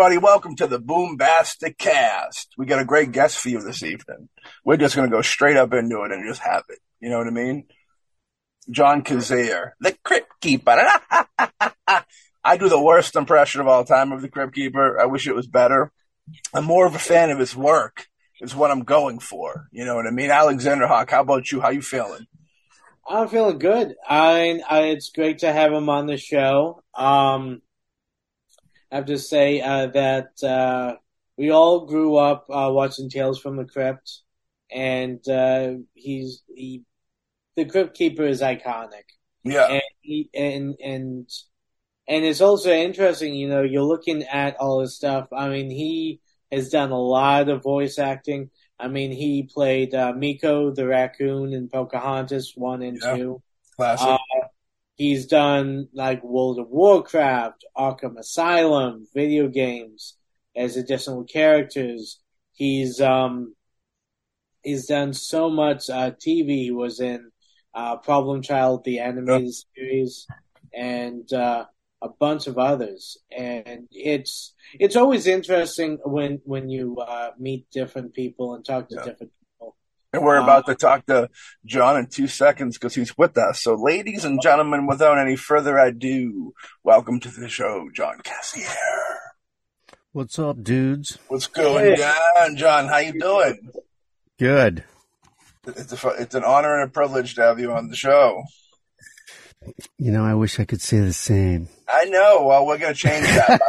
everybody. Welcome to the Boombastic Cast. We got a great guest for you this evening. We're just going to go straight up into it and just have it. You know what I mean? John Kassir, the Crypt Keeper. I do the worst impression of all time of the Crypt Keeper. I wish it was better. I'm more of a fan of his work. Is what I'm going for. You know what I mean? Alexander Hawk, how about you? How you feeling? I'm feeling good. I, I it's great to have him on the show. Um, I have to say uh, that uh, we all grew up uh, watching Tales from the Crypt, and uh, he's he, the Crypt Keeper is iconic. Yeah, and he, and and and it's also interesting. You know, you're looking at all his stuff. I mean, he has done a lot of voice acting. I mean, he played uh, Meeko the raccoon in Pocahontas one and yeah, two. Classic. Uh, he's done like World of Warcraft, Arkham Asylum, video games as additional characters. He's um he's done so much uh, TV. He was in uh, Problem Child, the animated series, and uh, a bunch of others. And it's it's always interesting when when you uh, meet different people and talk to yeah. different people. And we're about to talk to John in two seconds because he's with us. So, ladies and gentlemen, without any further ado, welcome to the show, John Kassir. What's up, dudes? What's going hey. on, John? How you doing? Good. It's a, it's an honor and a privilege to have you on the show. You know, I wish I could say the same. I know. Well, we're going to change that.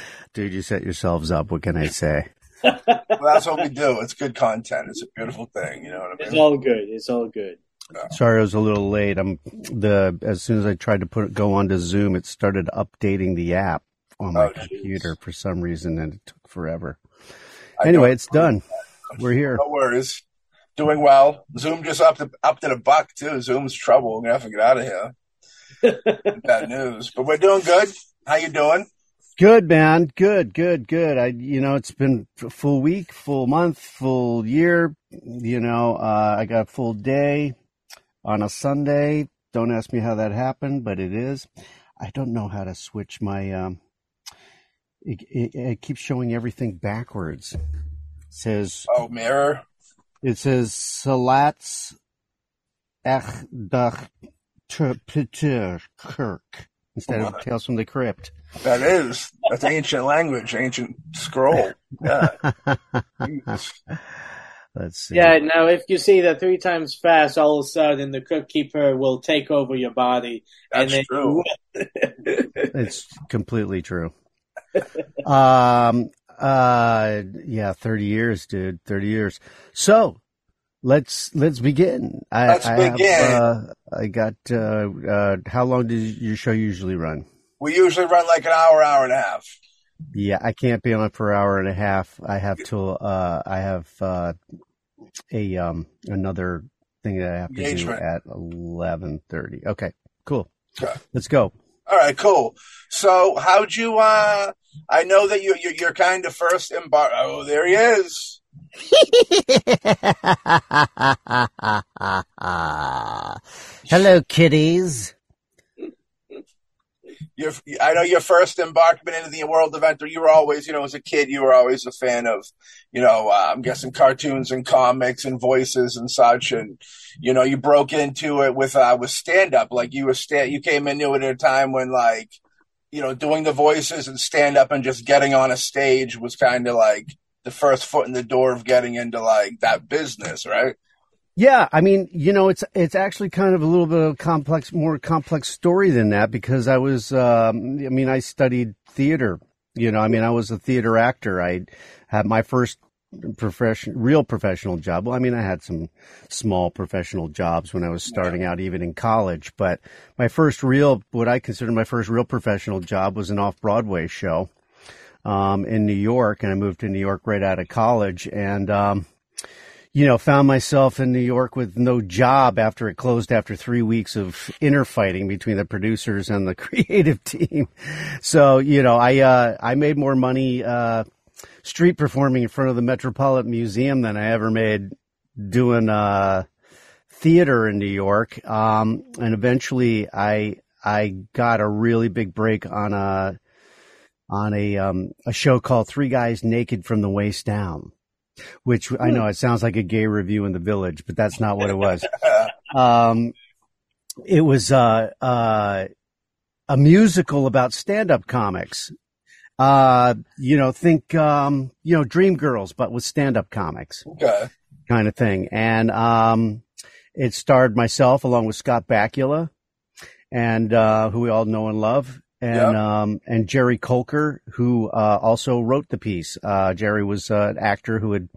Dude, you set yourselves up. What can I say? well, that's what we do. It's good content. It's a beautiful thing. You know what I mean? It's all good. It's all good. Sorry, I was a little late. I'm the as soon as I tried to put go onto Zoom, it started updating the app on my oh, computer for some reason, and it took forever. I anyway, it's done. We're here. No worries doing well. Zoom just up to up to the buck too. Zoom's trouble. We're gonna have to get out of here. Bad news, but we're doing good. How you doing? Good, man. Good, good, good. I, you know, it's been a full week, full month, full year. You know, uh, I got a full day on a Sunday. Don't ask me how that happened, but it is. I don't know how to switch my. Um, it, it, it keeps showing everything backwards. It says, "Oh, mirror." It says Salats Echdach Kirk instead of Tales from the Crypt. That is. That's ancient language, ancient scroll. Yeah. Let's see. Yeah, now if you see that three times fast, all of a sudden the Crypt Keeper will take over your body. That's and true. it's completely true. Um, uh, yeah, thirty years, dude. Thirty years. So let's let's begin. I, let's I begin. Have, uh, I got. Uh, uh, how long does your show usually run? We usually run like an hour, hour and a half. Yeah, I can't be on for an hour and a half. I have to. Uh, I have uh, a um another thing that I have to Engagement. do at eleven thirty. Okay, cool. Okay. Let's go. All right, cool. So, how'd you? uh I know that you, you you're kind of first embar. Oh, there he is. Hello. Your, I know your first embarkment into the world of enter. You were always, you know, as a kid, you were always a fan of, you know, uh, I'm guessing cartoons and comics and voices and such. And you know, you broke into it with uh, with stand up. Like you were stand, you came into it at a time when like, you know, doing the voices and stand up and just getting on a stage was kind of like the first foot in the door of getting into like that business, right? Yeah, I mean, you know, it's it's actually kind of a little bit of a complex, more complex story than that because I was, um, I mean, I studied theater. You know, I mean, I was a theater actor. I had my first profession, real professional job. Well, I mean, I had some small professional jobs when I was starting out, even in college. But my first real, what I consider my first real professional job was an off Broadway show um, in New York, and I moved to New York right out of college, and um, you know, found myself in New York with no job after it closed after three weeks of inner fighting between the producers and the creative team. So, you know, I uh, I made more money. Uh, street performing in front of the Metropolitan Museum than I ever made doing uh, theater in New York. Um, and eventually I I got a really big break on a on a um, a show called Three Guys Naked from the Waist Down, which I know it sounds like a gay review in the village, but that's not what it was. um, it was uh, uh, a musical about stand up comics. Uh, you know, think um, you know Dreamgirls, but with stand up comics Okay. kind of thing. And um, it starred myself along with Scott Bakula, and uh, who we all know and love, and um, and Jerry Colker, who uh, also wrote the piece. Uh, Jerry was uh, an actor who had,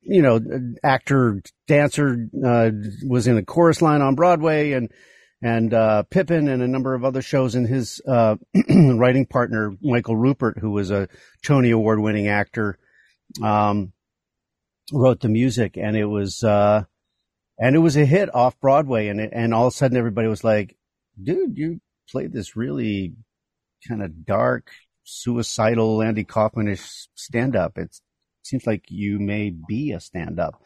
you know, actor dancer uh, was in the chorus line on Broadway, and and uh, Pippin and a number of other shows. And his uh, writing partner Michael Rupert, who was a Tony Award winning actor. Um, wrote the music and it was uh and it was a hit off Broadway and it, and all of a sudden everybody was like dude you played this really kind of dark suicidal Andy Kaufmanish stand up it seems like you may be a stand up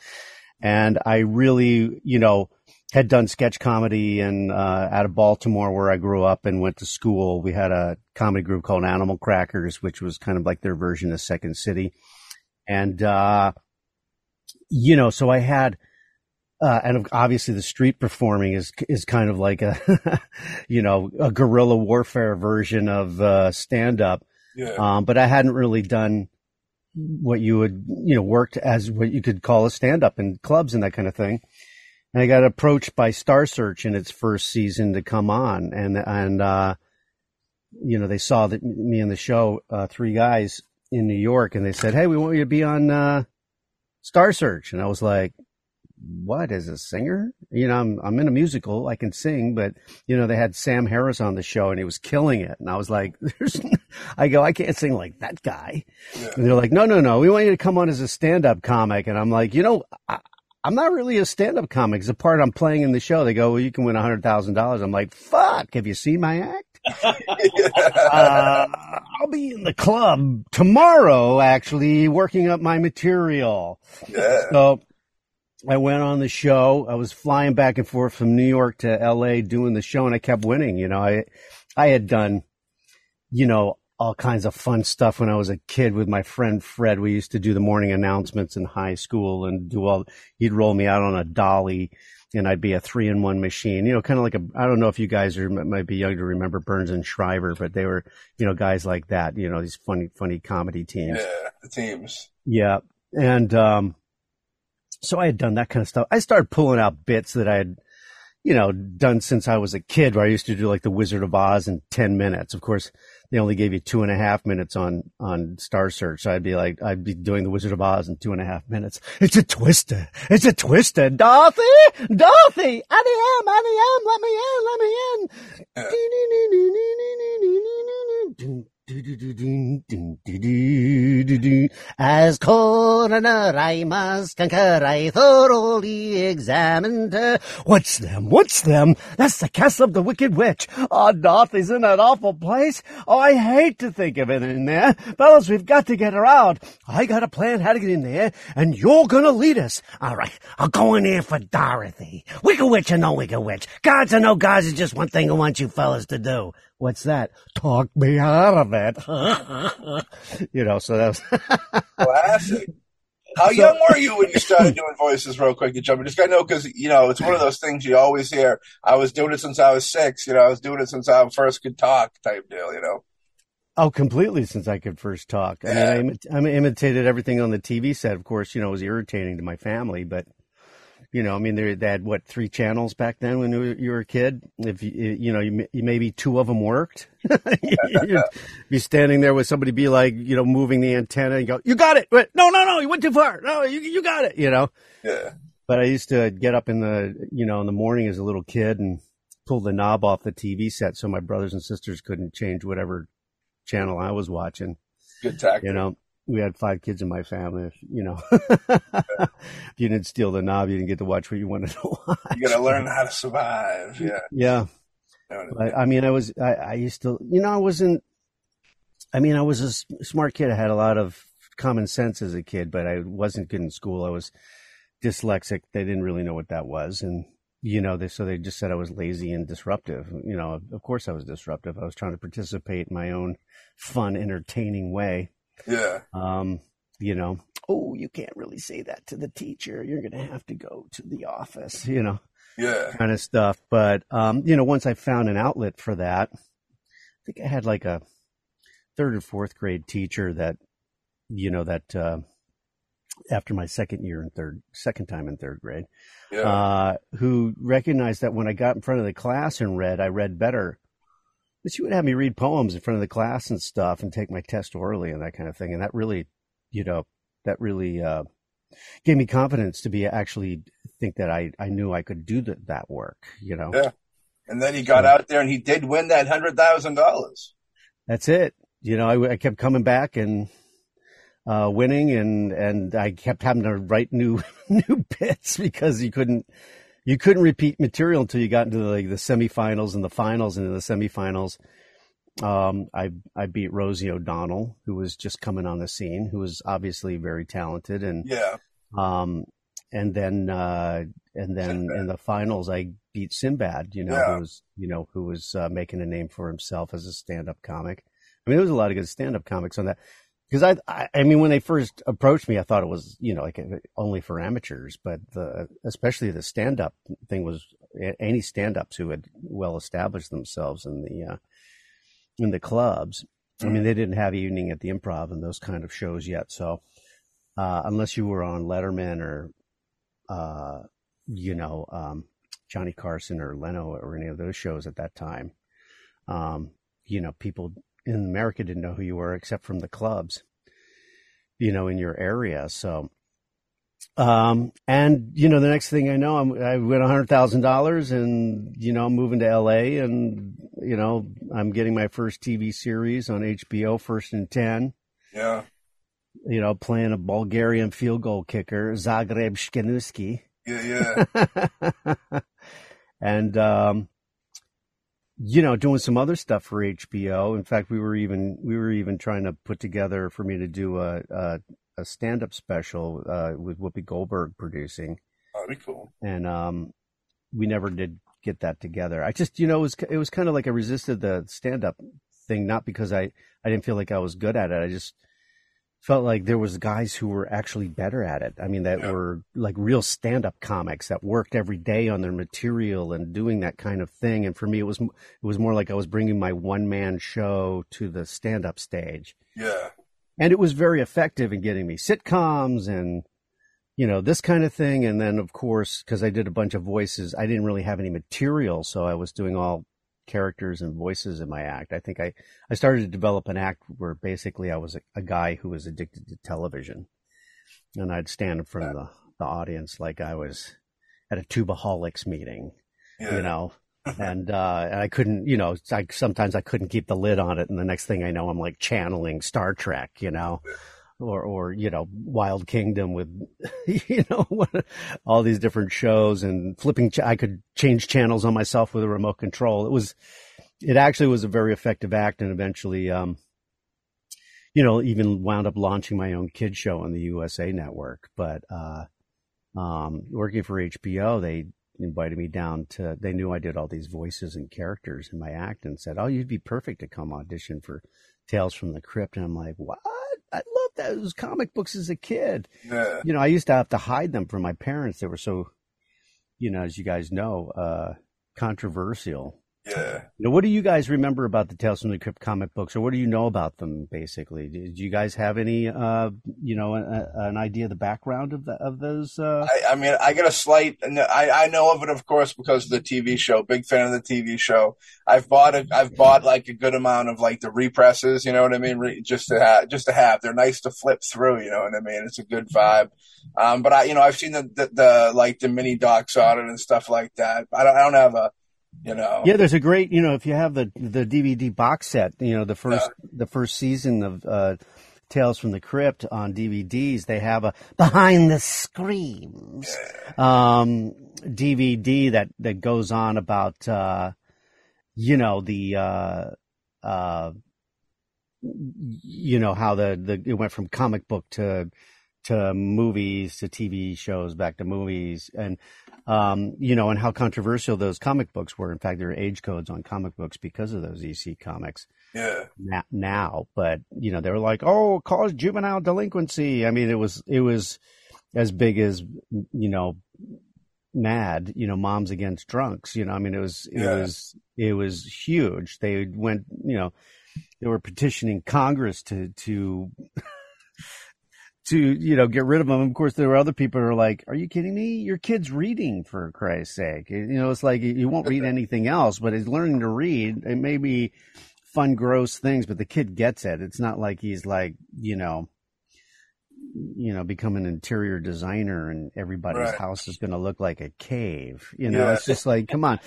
and I really you know had done sketch comedy and uh out of Baltimore where I grew up and went to school. We had a comedy group called Animal Crackers which was kind of like their version of Second City. And uh you know, so I had, uh, and obviously the street performing is is kind of like a, you know, a guerrilla warfare version of uh, stand up. Yeah. Um, but I hadn't really done what you would, you know, worked as what you could call a stand up in clubs and that kind of thing. And I got approached by Star Search in its first season to come on, and and uh, you know they saw that me and the show, uh, three guys in New York, and they said, "Hey, we want you to be on." Uh, Star Search. And I was like, what as a singer? You know, I'm, I'm in a musical. I can sing, but you know, they had Sam Harris on the show and he was killing it. And I was like, there's, I go, I can't sing like that guy. Yeah. And they're like, no, no, no. We want you to come on as a stand up comic. And I'm like, you know, I, I'm not really a stand up comic. It's a part I'm playing in the show. They go, well, you can win a hundred thousand dollars. I'm like, fuck. Have you seen my act? uh, I'll be in the club tomorrow, actually, working up my material. yeah. So I went on the show. I was flying back and forth from New York to LA doing the show and I kept winning. You know, I, I had done, you know, all kinds of fun stuff when I was a kid with my friend Fred. We used to do the morning announcements in high school and do all, he'd roll me out on a dolly and I'd be a three in one machine, you know, kind of like a, I don't know if you guys are, might be young to remember Burns and Schreiber, but they were, you know, guys like that, you know, these funny, funny comedy teams. Yeah. The teams. Yeah. And, um, so I had done that kind of stuff. I started pulling out bits that I had, you know, done since I was a kid where I used to do like the Wizard of Oz in 10 minutes. Of course, they only gave you two and a half minutes on, on Star Search. So I'd be like, I'd be doing the Wizard of Oz in two and a half minutes. It's a twister. It's a twister. Dorothy, Dorothy, Annie M, Annie M, let me in, let me in. As coroner, I must concur. I thoroughly examined her. What's them? What's them? That's the castle of the Wicked Witch. Oh, Dorothy's in that awful place. Oh, I hate to think of it in there. Fellas, we've got to get her out. I got a plan how to get in there, and you're gonna lead us. All right, I'll go in for Dorothy. Wicked Witch or no Wicked Witch. Gods or no gods is just one thing I want you fellas to do. What's that? Talk me out of it. you know, so that was. Classic. How young were you when you started doing voices? Real quick, you jump. Just got to know because you know it's one of those things you always hear. I was doing it since I was six. You know, I was doing it since I first could talk. Type deal. You know. Oh, completely since I could first talk. I mean, I, I imitated everything on the TV set. Of course, you know, it was irritating to my family, but you know, I mean, they, had what three channels back then when you were, you were a kid. If you, you know, you, maybe two of them worked. You'd be standing there with somebody be like, you know, moving the antenna and go, "You got it!" Wait, no, no, no, you went too far. No, you you got it. You know. Yeah. But I used to get up in the, you know, in the morning as a little kid and pull the knob off the TV set so my brothers and sisters couldn't change whatever channel I was watching. Good tactic. You know, we had five kids in my family. If, you know, if you didn't steal the knob, you didn't get to watch what you wanted to watch. You got to learn how to survive. Yeah. Yeah. Know, I, mean, I was, I, I used to, you know, I wasn't, I mean, I was a smart kid. I had a lot of common sense as a kid, but I wasn't good in school. I was dyslexic. They didn't really know what that was. And, you know, they, so they just said I was lazy and disruptive. You know, of course I was disruptive. I was trying to participate in my own fun, entertaining way. Yeah. Um, you know, oh, you can't really say that to the teacher. You're going to have to go to the office, you know, Yeah. kind of stuff. But, um, you know, once I found an outlet for that, I think I had like a third or fourth grade teacher that, you know, that, uh, after my second year in third, second time in third grade, Yeah. uh, who recognized that when I got in front of the class and read, I read better. But she would have me read poems in front of the class and stuff and take my test orally and that kind of thing. And that really, you know, that really uh, gave me confidence to be actually think that I, I knew I could do that that work, you know. Yeah. and then he got out there and he did win that hundred thousand dollars. That's it. You know, I, I kept coming back and uh, winning, and and I kept having to write new new bits because he couldn't you couldn't repeat material until you got into the, like the semifinals and the finals. And in the semifinals, um, I I beat Rosie O'Donnell, who was just coming on the scene, who was obviously very talented, and Yeah. um, and then uh, and then in the finals, I beat Sinbad. You know, Yeah. who was you know who was uh, making a name for himself as a stand-up comic. I mean, there was a lot of good stand-up comics on that. Because I, I, I mean, when they first approached me, I thought it was, you know, like uh, only for amateurs. But the, especially the stand-up thing was any stand-ups who had well established themselves in the, uh, in the clubs. I mean, they didn't have evening at the Improv and those kind of shows yet. So, uh, unless you were on Letterman or, uh, you know, um, Johnny Carson or Leno or any of those shows at that time, um, you know, people in America didn't know who you were except from the clubs, you know, in your area. So, um, and you know, the next thing I know, I'm, I win a hundred thousand dollars, and you know, I'm moving to L.A. and you know, I'm getting my first TV series on HBO, First and Ten. Yeah. You know, playing a Bulgarian field goal kicker, Zagreb Shkenuski. Yeah. Yeah. and um, you know, doing some other stuff for HBO. In fact, we were even we were even trying to put together for me to do a a, a stand up special uh, with Whoopi Goldberg producing, Oh, that'd be cool. and um, we never did get that together. I just you know it was it was kind of like I resisted the stand up thing, not because I I didn't feel like I was good at it. I just felt like there was guys who were actually better at it. I mean, that Yeah. were like real stand-up comics that worked every day on their material and doing that kind of thing. And for me, it was it was more like I was bringing my one-man show to the stand-up stage, Yeah. and it was very effective in getting me sitcoms and you know this kind of thing. And then, of course, because I did a bunch of voices, I didn't really have any material, so I was doing all characters and voices in my act. I think I, I started to develop an act where basically I was a, a guy who was addicted to television. And I'd stand in front of the, the audience like I was at a Tubaholics meeting, Yeah. you know. and uh and I couldn't, you know, like sometimes I couldn't keep the lid on it and the next thing I know I'm like channeling Star Trek, you know. Or, or you know, Wild Kingdom with, you know, all these different shows and flipping. Ch- I could change channels on myself with a remote control. It was, it actually was a very effective act, and eventually, um, you know, even wound up launching my own kid show on the USA Network. But uh, um, working for HBO, they invited me down to. They knew I did all these voices and characters in my act, and said, "Oh, you'd be perfect to come audition for Tales from the Crypt." And I'm like, "What? I loved those comic books as a kid." Yeah. you know, I used to have to hide them from my parents. They were so, you know, as you guys know, uh, controversial. Yeah. Know, what do you guys remember about the Tales from the Crypt comic books, or what do you know about them? Basically, did you guys have any, uh, you know, a, an idea of the background of the, of those? Uh... I, I mean, I get a slight. I, I know of it, of course, because of the TV show. Big fan of the TV show. I've bought a, I've bought like a good amount of like the represses. You know what I mean? Re, just to have, just to have. They're nice to flip through. You know what I mean? It's a good vibe. Um, but I, you know, I've seen the, the, the like the mini docs on it and stuff like that. I don't, I don't have a, you know. Yeah, there's a great, you know, if you have the the DVD box set, you know, the first the first season of uh, Tales from the Crypt on DVDs, they have a behind the screams um, DVD that that goes on about, uh, you know, the. Uh, uh, you know how the, the it went from comic book to to movies to TV shows, back to movies, and um, you know, and how controversial those comic books were. In fact, there are age codes on comic books because of those EC comics. Yeah. Now, but you know, they were like, "Oh, cause juvenile delinquency." I mean, it was it was as big as you know, mad. You know, moms against drunks. You know, I mean, it was it Yeah. was it was huge. They went, you know, they were petitioning Congress to to to you know get rid of them. Of course, there were other people who are like, "Are you kidding me? Your kid's reading for Christ's sake." You know, it's like you won't read anything else, but he's learning to read. It may be fun, gross things, but the kid gets it. It's not like he's like you know. You know, become an interior designer, and everybody's Right. house is going to look like a cave. You know, Yeah. it's just like, come on,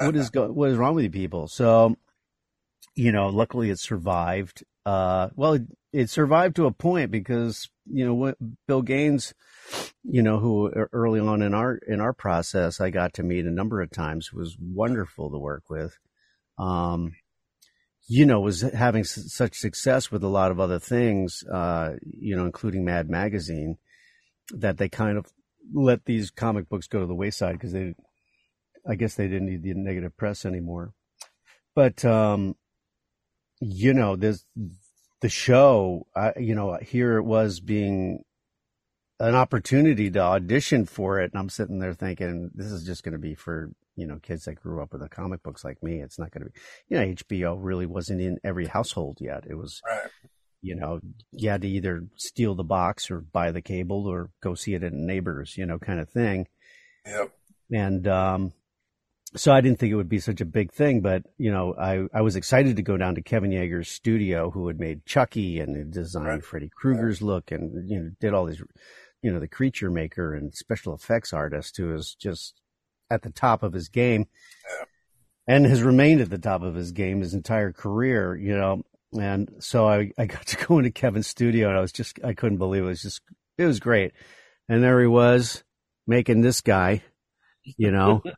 what is go- what is wrong with you people? So, you know, luckily it survived. Uh, well, it, survived to a point because you know what Bill Gaines, you know, who early on in our in our process I got to meet a number of times was wonderful to work with. Um, you know, was having s- such success with a lot of other things, uh, you know, including Mad Magazine, that they kind of let these comic books go to the wayside because they, I guess they didn't need the negative press anymore. But um, you know, there's the show. I, you know, here it was being an opportunity to audition for it, and I'm sitting there thinking, this is just going to be for you know kids that grew up with the comic books like me. It's not going to be, you know, HBO really wasn't in every household yet. It was Right. you know, you had to either steal the box or buy the cable or go see it at neighbors, you know, kind of thing. Yep. And um, so I didn't think it would be such a big thing, but you know, I, I was excited to go down to Kevin Yagher's studio, who had made Chucky and had designed Right. Freddy Krueger's look, and you know, did all these, you know, the creature maker and special effects artist, who is just at the top of his game, Yeah. and has remained at the top of his game his entire career, you know. And so I, I got to go into Kevin's studio, and I was just I couldn't believe it. It was just it was great, and there he was making this guy, you know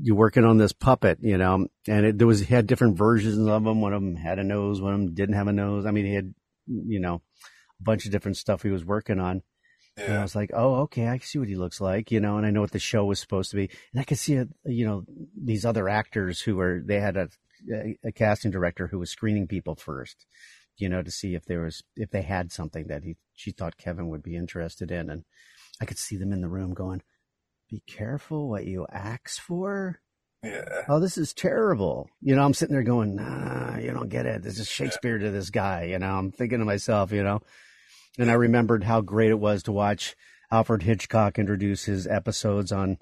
you're working on this puppet, you know, and it, there was, he had different versions of them. One of them had a nose, one of them didn't have a nose. I mean, he had, you know, a bunch of different stuff he was working on. And I was like, oh, okay, I see what he looks like, you know, and I know what the show was supposed to be. And I could see, uh, you know, these other actors who were, they had a, a, a casting director who was screening people first, you know, to see if there was, if they had something that he, she thought Kevin would be interested in. And I could see them in the room going, be careful what you ask for Yeah. oh, this is terrible. You know, I'm sitting there going, nah, you don't get it. This is Shakespeare to this guy. You know, I'm thinking to myself, you know, and I remembered how great it was to watch Alfred Hitchcock introduce his episodes on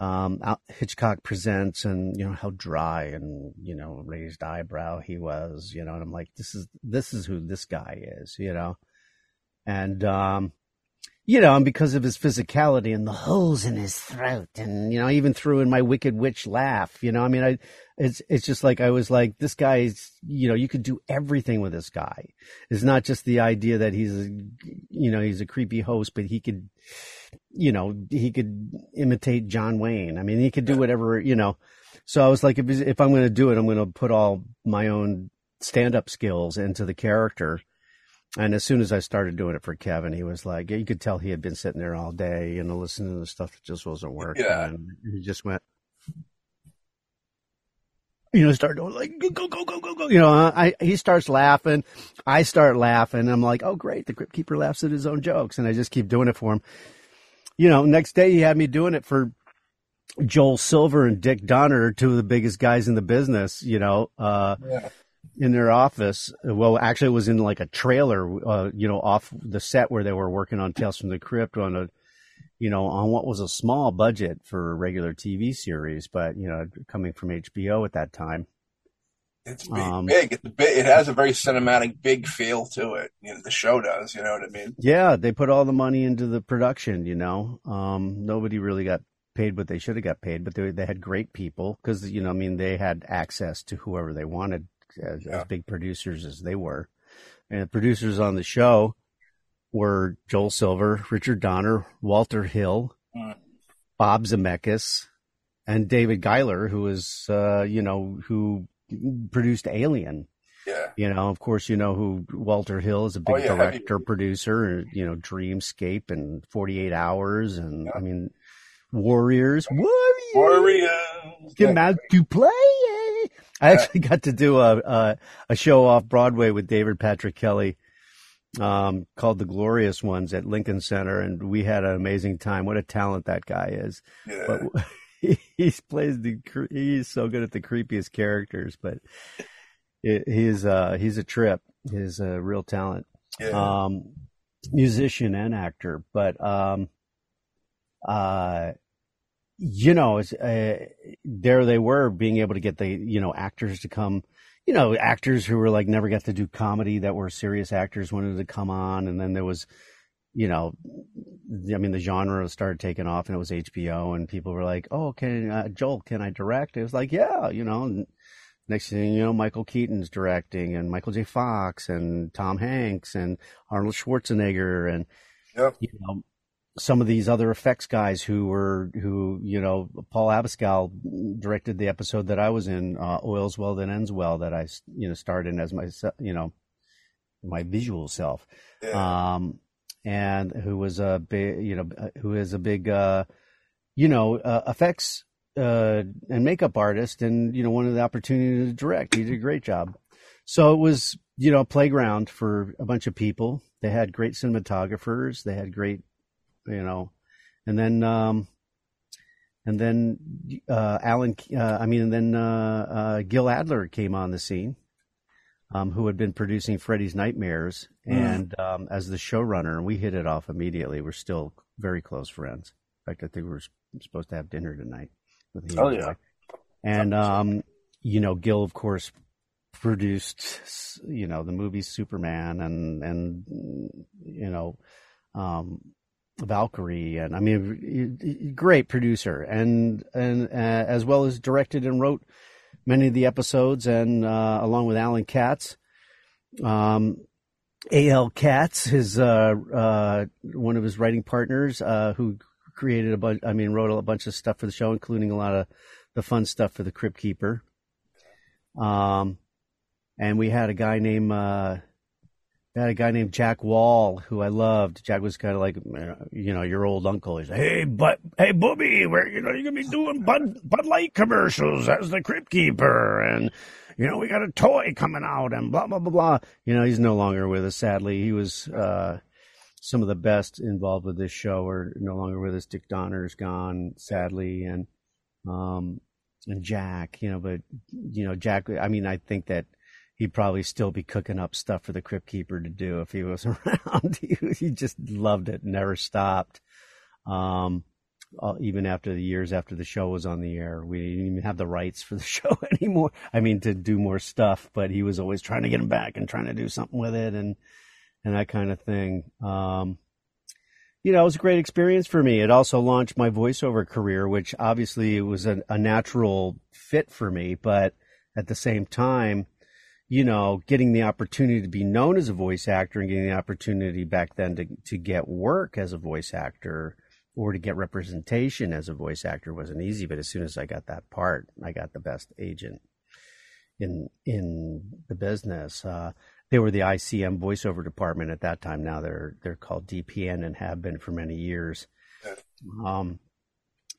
um, Hitchcock Presents and, you know, how dry and, you know, raised eyebrow he was, you know, and I'm like, this is, this is who this guy is, you know, and, um, you know, and because of his physicality and the holes in his throat, and you know, I even threw in my wicked witch laugh. You know, I mean, I it's it's just like I was like, this guy's, you know, you could do everything with this guy. It's not just the idea that he's, a, you know, he's a creepy host, but he could, you know, he could imitate John Wayne. I mean, he could do whatever, you know. So I was like, if if I'm going to do it, I'm going to put all my own stand up skills into the character. And as soon as I started doing it for Kevin, he was like, you could tell he had been sitting there all day, you know, listening to the stuff that just wasn't working. Yeah. And he just went, you know, started going like, go, go, go, go, go, go. You know, I, he starts laughing. I start laughing. I'm like, oh, great. The Crypt Keeper laughs at his own jokes. And I just keep doing it for him. You know, next day he had me doing it for Joel Silver and Dick Donner, two of the biggest guys in the business, you know, uh, Yeah. In their office. Well, actually, it was in like a trailer, uh, you know, off the set where they were working on Tales from the Crypt on a, you know, on what was a small budget for a regular TV series, but you know, coming from HBO at that time. It's big. Um, big. It's big. It has a very cinematic, big feel to it. You know, the show does. You know what I mean? Yeah, they put all the money into the production. You know, um, nobody really got paid what they should have got paid, but they they had great people because you know, I mean, they had access to whoever they wanted as, Yeah. as big producers as they were, and the producers on the show were Joel Silver, Richard Donner, Walter Hill, Mm. Bob Zemeckis, and David Giler, who was uh, you know who produced Alien. Yeah. You know, of course, you know who Walter Hill is a big Oh, yeah, heavy. director, producer, you know, Dreamscape and 48 Hours. And Yeah. I mean, Warriors, Warriors, Warriors. come out to play. I actually got to do a, a, a show off Broadway with David Patrick Kelly, um, called The Glorious Ones at Lincoln Center. And we had an amazing time. What a talent that guy is. Yeah. But he, he plays the, he's so good at the creepiest characters, but it, he's, uh, he's a trip. He's a real talent yeah. um, musician and actor, but um, uh, you know, it's, uh, there they were being able to get the you know actors to come, you know, actors who were like never got to do comedy that were serious actors wanted to come on, and then there was, you know, I mean, the genre started taking off, and it was HBO, and people were like, "Oh, can uh, Joel? Can I direct?" It was like, "Yeah," you know. And, Next thing you know, Michael Keaton's directing, and Michael J. Fox, and Tom Hanks, and Arnold Schwarzenegger, and Yep. you know some of these other effects guys who were who you know Paul Abascal directed the episode that I was in, uh, Oils Well That Ends Well, that I you know starred in as my you know my visual self, yeah. um, and who was a big you know who is a big uh, you know uh, effects uh, and makeup artist, and you know wanted the opportunity to direct. He did a great job. So it was you know a playground for a bunch of people. They had great cinematographers. They had great you know, and then um, and then uh, Alan. Uh, I mean, and then uh, uh, Gil Adler came on the scene. Um, who had been producing Freddy's Nightmares, Mm. and um, as the showrunner, we hit it off immediately. We're still very close friends. In fact, I think we're supposed to have dinner tonight with him. Oh, yeah. And um, you know, Gil, of course, produced you know the movie Superman and and you know um, Valkyrie, and I mean, great producer, and and uh, as well as directed and wrote many of the episodes, and uh, along with Alan Katz. Um, A.L. Katz, his uh, uh, one of his writing partners, uh, who created a bunch. I mean, wrote a bunch of stuff for the show, including a lot of the fun stuff for the Crypt Keeper. Um, and we had a guy named we had a guy named Jack Wall who I loved. Jack was kind of like you know your old uncle. He's like, hey, but hey, Booby, where you know you're gonna be doing Bud Bud Light commercials as the Crypt Keeper, and you know we got a toy coming out, and blah blah blah blah. You know he's no longer with us. Sadly, he was. Uh, some of the best involved with this show are no longer with us. Dick Donner's gone, sadly, and um, and Jack, you know, but you know, Jack. I mean, I think that he'd probably still be cooking up stuff for the Crypt Keeper to do if he was around. he, just loved it, never stopped. Um, uh, even after the years after the show was on the air, we didn't even have the rights for the show anymore. I mean, to do more stuff, but he was always trying to get him back and trying to do something with it and and that kind of thing. Um, you know, it was a great experience for me. It also launched my voiceover career, which obviously was a, a natural fit for me. But at the same time, you know, getting the opportunity to be known as a voice actor and getting the opportunity back then to, to get work as a voice actor or to get representation as a voice actor wasn't easy. But as soon as I got that part, I got the best agent in in the business. Uh, they were the ICM voiceover department at that time. Now they're they're called DPN and have been for many years. Um,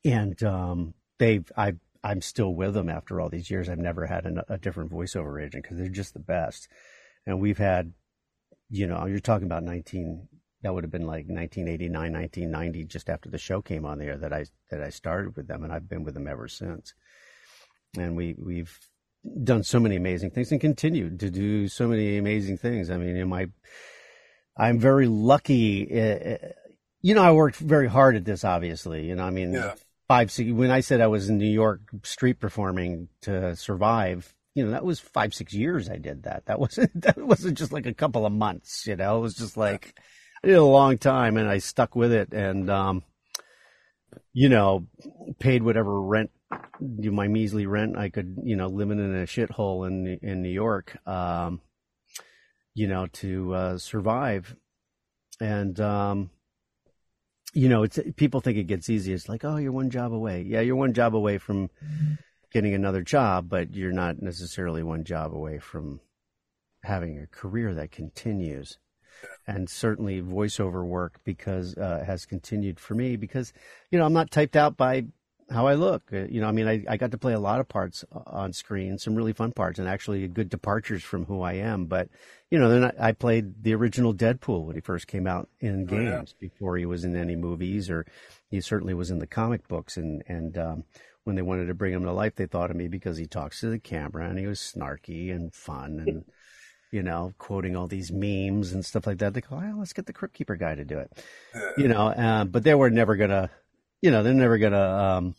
and um, they've I I'm still with them after all these years. I've never had a, a different voiceover agent because they're just the best. And we've had, you know, you're talking about 19. That would have been like 1989, 1990, just after the show came on the air that I that I started with them, and I've been with them ever since. And we we've done so many amazing things and continued to do so many amazing things. I mean, in my, I'm very lucky. Uh, you know, I worked very hard at this, obviously. You know, I mean, Yeah. Five, six, when I said I was in New York street performing to survive, you know, that was five, six years I did that. That wasn't, that wasn't just like a couple of months, you know, it was just like, I did a long time and I stuck with it and, um, you know, paid whatever rent, my measly rent I could, you know, living in a shithole in in New York, um, you know, to uh, survive. And um, you know, it's people think it gets easy. It's like, oh, you're one job away. Yeah, you're one job away from getting another job, but you're not necessarily one job away from having a career that continues. And certainly voiceover work because uh, has continued for me because you know I'm not typed out by how I look. Uh, you know, I mean, I, I got to play a lot of parts on screen, some really fun parts, and actually good departures from who I am. But you know, then I, I played the original Deadpool when he first came out in games oh, yeah. before he was in any movies, or he certainly was in the comic books. And and um, when they wanted to bring him to life, they thought of me because he talks to the camera and he was snarky and fun and. you know, quoting all these memes and stuff like that. They go, well, let's get the Crypt Keeper guy to do it. You know, uh, but they were never gonna you know, they're never gonna, um,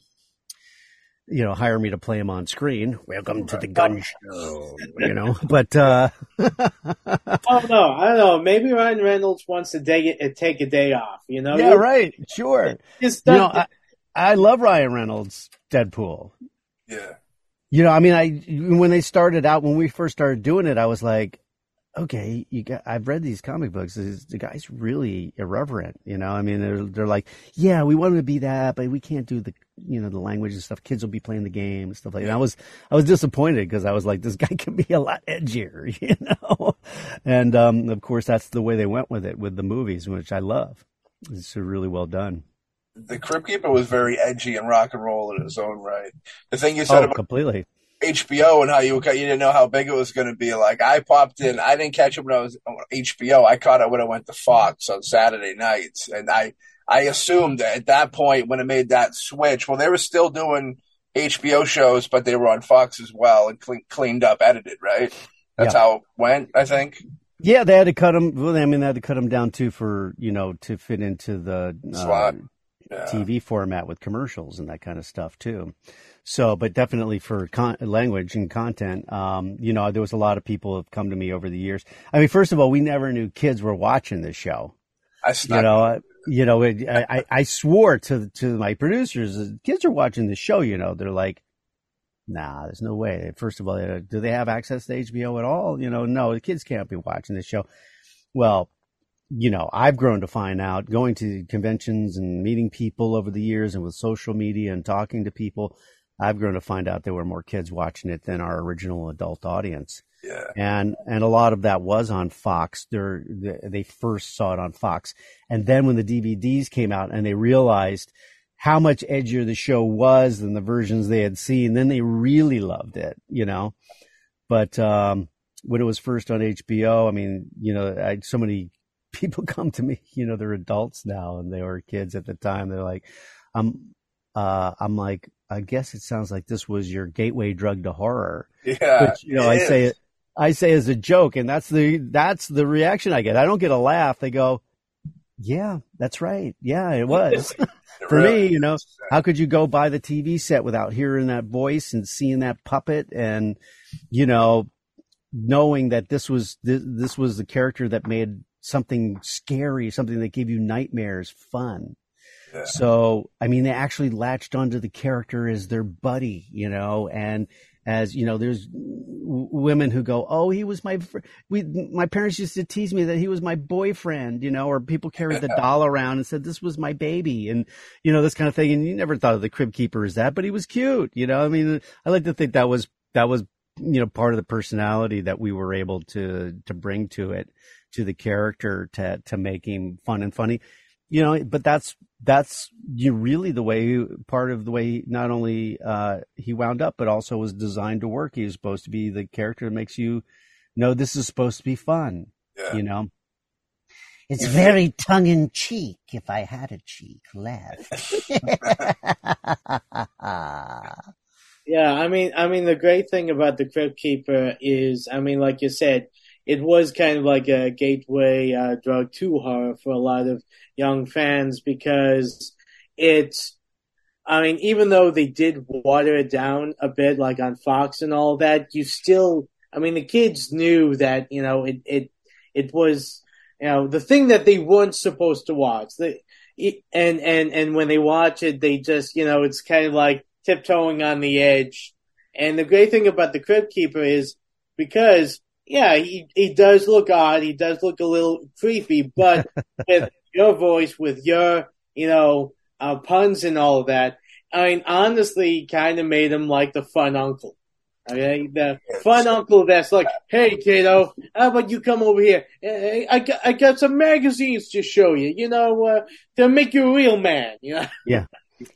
you know, hire me to play him on screen. Welcome to the gun show, you know. But uh oh no, I don't know. Maybe Ryan Reynolds wants to take it, take a day off. You know? Yeah, right. Sure. Just you know, I, I love Ryan Reynolds Deadpool. Yeah. You know, I mean, I when they started out, when we first started doing it, I was like, okay, you got, I've read these comic books. The guy's really irreverent, you know. I mean, they're they're like, yeah, we want him to be that, but we can't do the you know the language and stuff. Kids will be playing the game and stuff like that. I was I was disappointed because I was like, this guy can be a lot edgier, you know. And um, of course, that's the way they went with it with the movies, which I love. It's really well done. The Crypt Keeper was very edgy and rock and roll in its own right. The thing you said oh, about completely HBO and how you you didn't know how big it was going to be. Like I popped in, I didn't catch it when I was on HBO. I caught it when I went to Fox on Saturday nights, and I I assumed that at that point when it made that switch, well, they were still doing HBO shows, but they were on Fox as well and clean, cleaned up, edited. Right? That's yeah. how it went. I think. Yeah, they had to cut them. Well, I mean, they had to cut them down too for you know to fit into the uh, yeah. TV format with commercials and that kind of stuff too. So, but definitely for con- language and content, um, you know, there was a lot of people have come to me over the years. I mean, first of all, we never knew kids were watching this show. I you know, uh, you know, it, I, I swore to to my producers, kids are watching the show. You know, they're like, nah, there's no way. First of all, uh, do they have access to HBO at all? You know, no, the kids can't be watching this show. Well, you know, I've grown to find out going to conventions and meeting people over the years and with social media and talking to people I've grown to find out there were more kids watching it than our original adult audience. Yeah. And and a lot of that was on Fox. They're, they first saw it on Fox, and then when the DVDs came out and they realized how much edgier the show was than the versions they had seen, then they really loved it. You know, but um, when it was first on HBO, I mean, you know, I, so many people come to me. You know, they're adults now, and they were kids at the time. They're like, "I'm uh, I'm like, I guess it sounds like this was your gateway drug to horror. Yeah, Which, you know, I is. say it, I say as a joke, and that's the that's the reaction I get. I don't get a laugh. They go, "Yeah, that's right. Yeah, it was." For really me, you know, how could you go by the TV set without hearing that voice and seeing that puppet and, you know, knowing that this was this, this was the character that made something scary, something that gave you nightmares, fun. So, I mean, they actually latched onto the character as their buddy, you know, and as you know, there's w- women who go, "Oh, he was my fr- we my parents used to tease me that he was my boyfriend," you know, or people carried the doll around and said this was my baby, and you know this kind of thing. And you never thought of the Crypt Keeper as that, but he was cute, you know. I mean, I like to think that was that was you know part of the personality that we were able to to bring to it to the character to to make him fun and funny you know, but that's that's you really the way part of the way not only uh, he wound up, but also was designed to work. He was supposed to be the character that makes you know this is supposed to be fun. Yeah. You know, it's very tongue in cheek. If I had a cheek left. yeah, I mean, I mean, the great thing about the Crypt Keeper is, I mean, like you said, it was kind of like a gateway uh, drug to horror for a lot of young fans because it's, I mean, even though they did water it down a bit, like on Fox and all that, you still, I mean, the kids knew that, you know, it, it, it was, you know, the thing that they weren't supposed to watch. They, and, and, and when they watch it, they just, you know, it's kind of like tiptoeing on the edge. And the great thing about the Crypt Keeper is because yeah, he, he does look odd. He does look a little creepy, but with your voice, with your, you know, uh, puns and all of that, I mean, honestly, kind of made him like the fun uncle. Okay, the fun uncle that's like, "Hey, kiddo, how about you come over here? I, I, got, I got some magazines to show you. You know, uh, to make you a real man. You know." Yeah.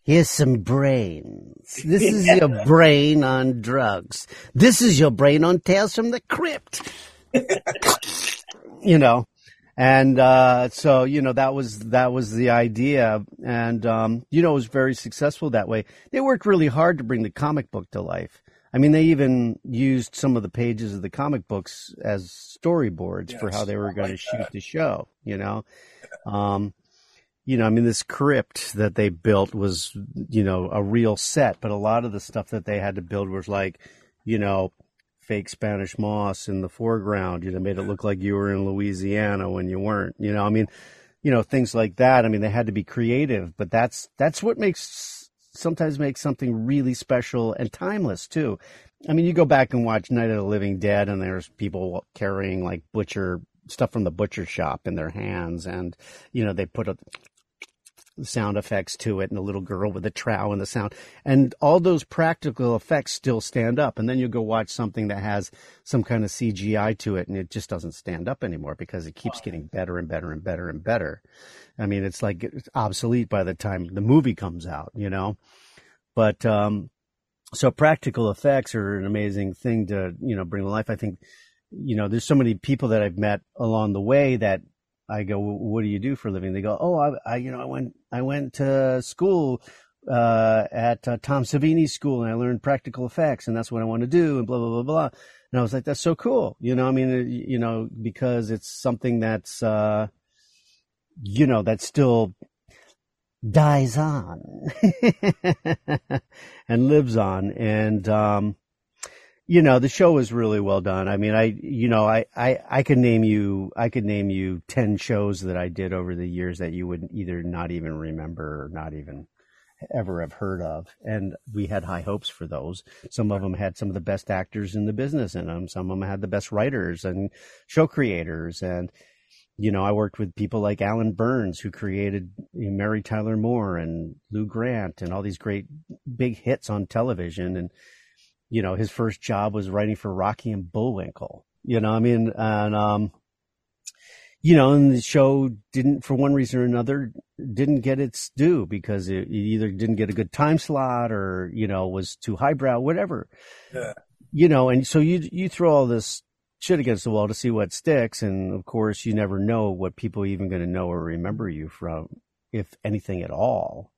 Here's some brains. This is your brain on drugs. This is your brain on Tales from the Crypt. you know and uh, so you know that was that was the idea and um, you know it was very successful that way they worked really hard to bring the comic book to life i mean they even used some of the pages of the comic books as storyboards yes, for how they were going like to shoot that. the show you know um, you know i mean this crypt that they built was you know a real set but a lot of the stuff that they had to build was like you know fake Spanish moss in the foreground. You know, made it look like you were in Louisiana when you weren't. You know, I mean, you know, things like that. I mean, they had to be creative, but that's that's what makes sometimes makes something really special and timeless too. I mean, you go back and watch Night of the Living Dead, and there's people carrying like butcher stuff from the butcher shop in their hands, and you know they put a sound effects to it and the little girl with the trowel and the sound and all those practical effects still stand up and then you go watch something that has some kind of CGI to it and it just doesn't stand up anymore because it keeps getting better and better and better and better. I mean it's like it's obsolete by the time the movie comes out, you know. But um so practical effects are an amazing thing to, you know, bring to life. I think you know, there's so many people that I've met along the way that I go, what do you do for a living? They go, oh, I, I you know, I went, I went to school uh, at uh, Tom Savini's school, and I learned practical effects, and that's what I want to do, and blah blah blah blah. And I was like, that's so cool, you know. I mean, you know, because it's something that's, uh, you know, that still dies on and lives on, and um, you know, the show was really well done. I mean, I, you know, I, I, I could name you, I could name you 10 shows that I did over the years that you would either not even remember or not even ever have heard of. And we had high hopes for those. Some of them had some of the best actors in the business in them. Some of them had the best writers and show creators. And, you know, I worked with people like Allan Burns, who created Mary Tyler Moore and Lou Grant and all these great big hits on television. And, you know, his first job was writing for Rocky and Bullwinkle. You know, I mean, and um, you know, and the show didn't, for one reason or another, didn't get its due because it, it either didn't get a good time slot or you know was too highbrow, whatever. Yeah. You know, and so you you throw all this shit against the wall to see what sticks, and of course, you never know what people are even going to know or remember you from, if anything at all.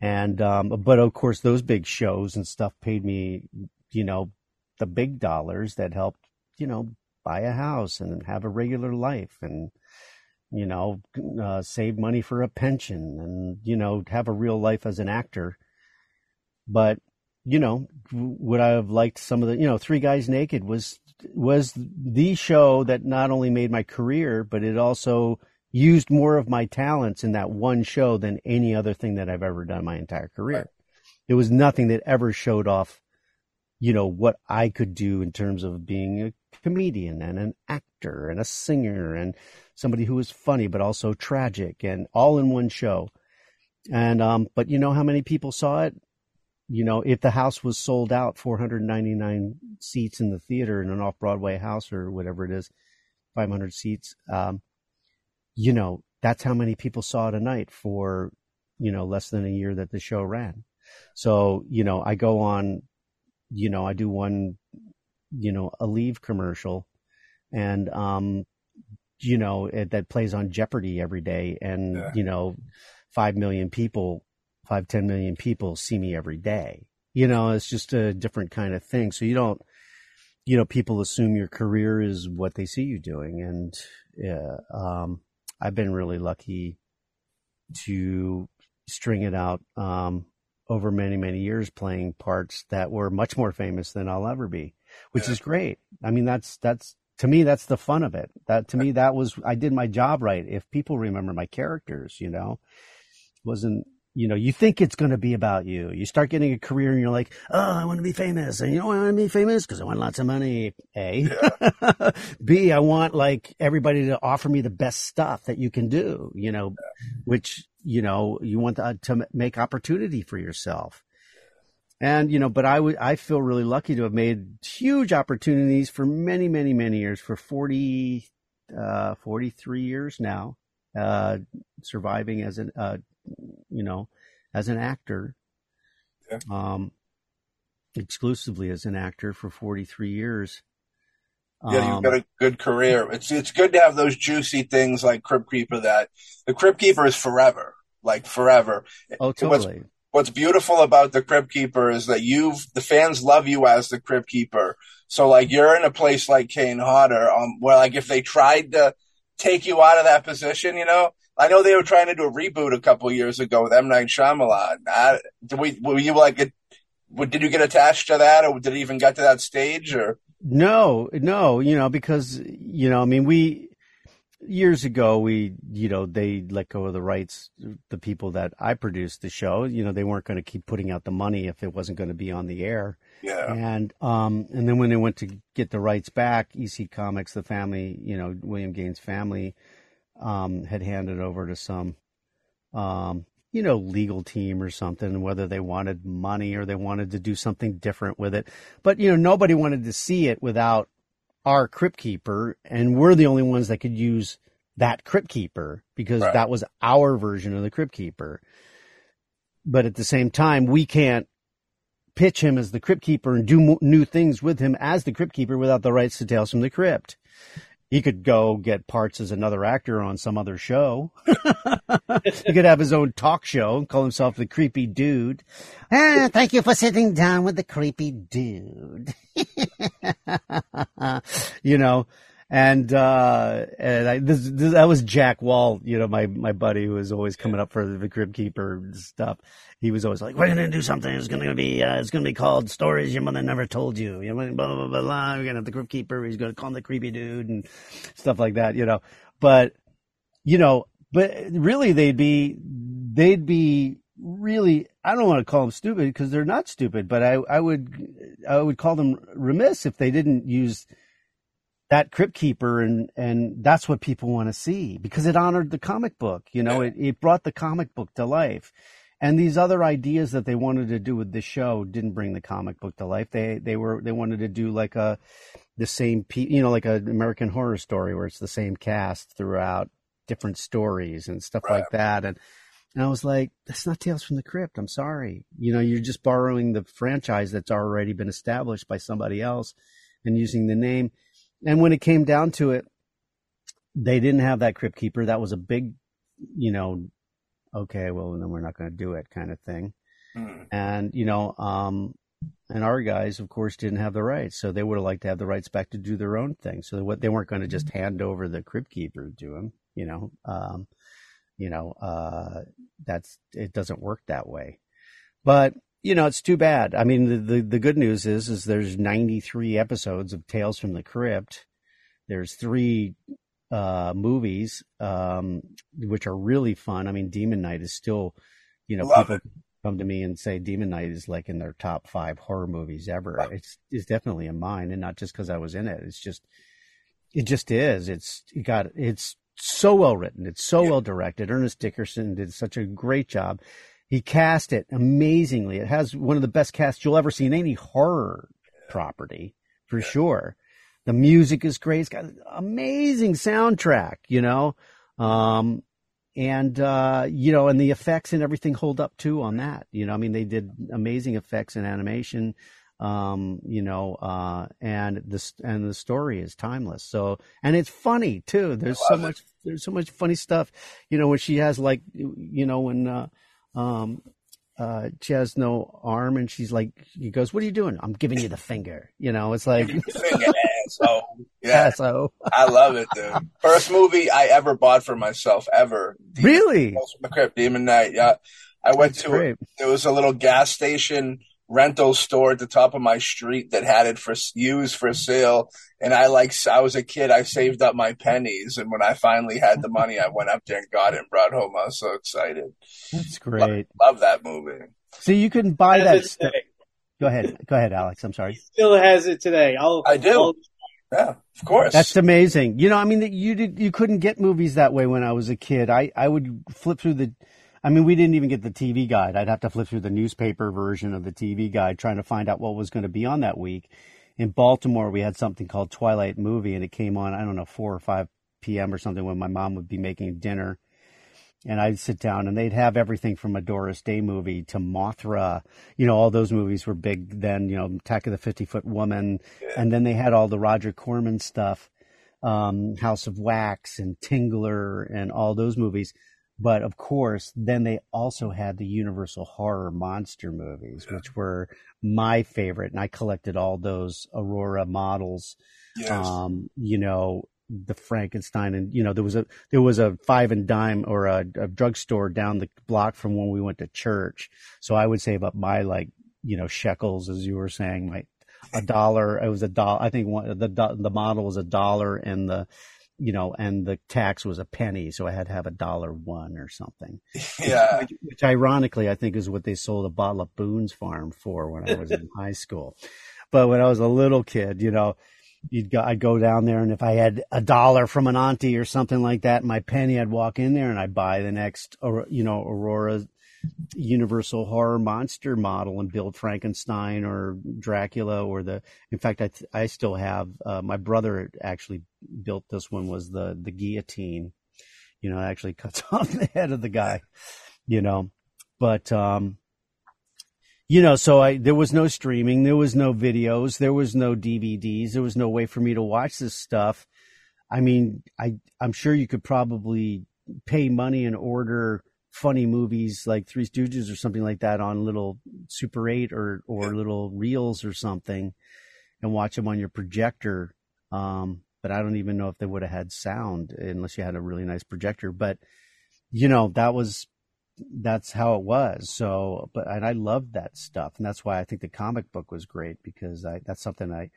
And um, but of course, those big shows and stuff paid me you know, the big dollars that helped, you know, buy a house and have a regular life and, you know, uh, save money for a pension and, you know, have a real life as an actor. But, you know, would I have liked some of the, you know, Three Guys Naked was, was the show that not only made my career, but it also used more of my talents in that one show than any other thing that I've ever done my entire career. Right. It was nothing that ever showed off you know, what I could do in terms of being a comedian and an actor and a singer and somebody who was funny but also tragic and all in one show. And um, but you know how many people saw it? You know, if the house was sold out, 499 seats in the theater in an off Broadway house or whatever it is, 500 seats. Um, you know, that's how many people saw it a night for, you know, less than a year that the show ran. So, you know, I go on you know, I do one, you know, Aleve commercial and, um, you know, it, that plays on Jeopardy every day. And, yeah. you know, 5 million people, five, 10 million people see me every day. You know, it's just a different kind of thing. So you don't, you know, people assume your career is what they see you doing. And, yeah, um, I've been really lucky to string it out. Um, over many, many years playing parts that were much more famous than I'll ever be, which yeah. is great. I mean, that's, that's, to me, that's the fun of it. That, to me, that was, I did my job right. If people remember my characters, you know, wasn't, you know, you think it's going to be about you. You start getting a career and you're like, oh, I want to be famous. And you know why I want to be famous? Because I want lots of money. A. Yeah. B, I want like everybody to offer me the best stuff that you can do, you know, which you know, you want to, to make opportunity for yourself. And you know, but I would I feel really lucky to have made huge opportunities for many, many, many years for 40, uh, 43 years now, uh, surviving as an, uh, you know, as an actor, Yeah. um, exclusively as an actor for 43 years. Yeah, you've Um, got a good career. It's it's good to have those juicy things like Crypt Keeper. That the Crypt Keeper is forever, like forever. oh, what's- What's beautiful about the Crypt Keeper is that you've the fans love you as the Crypt Keeper. So like you're in a place like Kane Hodder, um, where like if they tried to take you out of that position, you know, I know they were trying to do a reboot a couple years ago with M Night Shyamalan. I, did we, were you like, it, did you get attached to that, or did it even get to that stage, or? No, no, you know, because, you know, I mean, we, years ago, we, you know, they let go of the rights, the people that I produced the show, you know, they weren't going to keep putting out the money if it wasn't going to be on the air. Yeah. And, um, and then when they went to get the rights back, EC Comics, the family, you know, William Gaines' family, um, had handed over to some, um, you know, legal team or something, whether they wanted money or they wanted to do something different with it. But, you know, nobody wanted to see it without our Crypt Keeper, and we're the only ones that could use that Crypt Keeper because Right. that was our version of the Crypt Keeper. But at the same time, we can't pitch him as the Crypt Keeper and do mo- new things with him as the Crypt Keeper without the rights to Tales from the Crypt. He could go get parts as another actor on some other show. he could have his own talk show and call himself the creepy dude. Ah, thank you for sitting down with the creepy dude. you know, and uh, and I, this, this that was Jack Wall, you know, my my buddy who was always coming up for the Crypt Keeper stuff. He was always like, "We're gonna do something. It's gonna be uh, it's gonna be called Stories Your Mother Never Told You." You know, blah blah blah blah. We're gonna have the Crypt Keeper. He's gonna call him the creepy dude and stuff like that. You know, but you know, but really they'd be they'd be really I don't want to call them stupid because they're not stupid, but I I would I would call them remiss if they didn't use that crypt keeper and and that's what people want to see because it honored the comic book you know it, it brought the comic book to life and these other ideas that they wanted to do with the show didn't bring the comic book to life they they were they wanted to do like a the same pe- you know like an american horror story where it's the same cast throughout different stories and stuff Right. like that and and I was like, that's not Tales from the Crypt. I'm sorry. You know, you're just borrowing the franchise that's already been established by somebody else and using the name. And when it came down to it, they didn't have that Crypt Keeper. That was a big, you know, okay, well, then we're not going to do it kind of thing. Hmm. And, you know, um, and our guys, of course, didn't have the rights. So they would have liked to have the rights back to do their own thing. So what they weren't going to just hand over the Crypt Keeper to him, you know. Um, you know, uh, that's it doesn't work that way. But you know, it's too bad. I mean, the, the the good news is is there's 93 episodes of Tales from the Crypt. There's three uh, movies um, which are really fun. I mean, Demon Knight is still, you know, Love people come to me and say Demon Knight is like in their top five horror movies ever. Right. It's it's definitely in mine, and not just because I was in it. It's just it just is. It's it got it's so well written. It's so Yeah. well directed. Ernest Dickerson did such a great job. He cast it amazingly. It has one of the best casts you'll ever see in any horror property, for sure. The music is great. It's got an amazing soundtrack, you know. Um, and uh, you know, and the effects and everything hold up too on that. You know, I mean, they did amazing effects and animation. Um, you know, uh, and this and the story is timeless. So, and it's funny too. There's so love it. much. There's so much funny stuff. You know, when she has like, you know, when uh, um, uh, she has no arm and she's like, he goes, "What are you doing?" I'm giving you the finger. You know, it's like, Finger ass. Oh, yeah. So I love it, dude. First movie I ever bought for myself ever. Demon- really, Tales from the Crypt, Demon Knight. Yeah, I went That's to great. there was a little gas station rental store at the top of my street that had it for used for sale. And I like I was a kid, I saved up my pennies, and when I finally had the money, I went up there and got it and brought home. I was so excited. That's great. Love that movie. So you can buy that. it Stuff. today. Go ahead. Go ahead, Alex. I'm He sorry. still has it today. I'll, I do. I'll- Yeah, of course. That's amazing. You know, I mean, that you did, you couldn't get movies that way when I was a kid. I, I would flip through the, I mean, we didn't even get the TV guide. I'd have to flip through the newspaper version of the TV guide trying to find out what was going to be on that week. In Baltimore, we had something called Twilight Movie, and it came on, I don't know, 4 or 5 p.m. or something when my mom would be making dinner. And I'd sit down and they'd have everything from a Doris Day movie to Mothra. You know, all those movies were big then, you know, Attack of the 50 Foot Woman. And then they had all the Roger Corman stuff, um, House of Wax and Tingler and all those movies. But of course, then they also had the Universal Horror Monster movies, Yeah. which were my favorite. And I collected all those Aurora models Yes. um, you know, the Frankenstein, and you know, there was a there was a five and dime or a, a drugstore down the block from when we went to church. So I would save up my like you know shekels, as you were saying, my a dollar. It was a dollar. I think one, the the model was a dollar, and the you know, and the tax was a penny, so I had to have a dollar one or something. yeah. Which, which ironically, I think is what they sold a bottle of Boone's Farm for when I was in high school. But when I was a little kid, you know, you'd go, I'd go down there, and if I had a dollar from an auntie or something like that, my penny, I'd walk in there and I'd buy the next, or you know, Aurora Universal Horror Monster model and build Frankenstein or Dracula or the. In fact, I th- I still have uh, my brother actually built this one was the the guillotine. You know, actually cuts off the head of the guy. You know, but um, you know, so I there was no streaming, there was no videos, there was no DVDs, there was no way for me to watch this stuff. I mean, I I'm sure you could probably pay money and order funny movies like Three Stooges or something like that on little Super 8 or or little reels or something and watch them on your projector. Um, but I don't even know if they would have had sound unless you had a really nice projector. But you know, that was that's how it was. So, but and I loved that stuff, and that's why I think the comic book was great because I that's something I,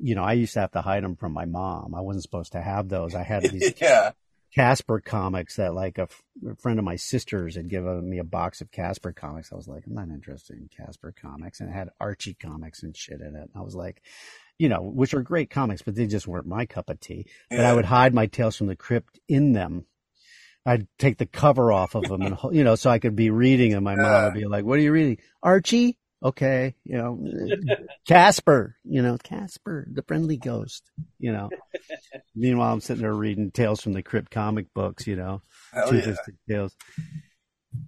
you know, I used to have to hide them from my mom. I wasn't supposed to have those. I had these yeah. Casper comics that like a, f- a friend of my sister's had given me a box of Casper comics. I was like, I'm not interested in Casper comics, and it had Archie comics and shit in it. And I was like, you know, which are great comics, but they just weren't my cup of tea. But I would hide my Tales from the Crypt in them. I'd take the cover off of them, and you know, so I could be reading, and my mom would be like, "What are you reading, Archie?" Okay, you know, Casper, you know, Casper, the friendly ghost, you know. Meanwhile, I'm sitting there reading Tales from the Crypt comic books, you know, Hell yeah. tales.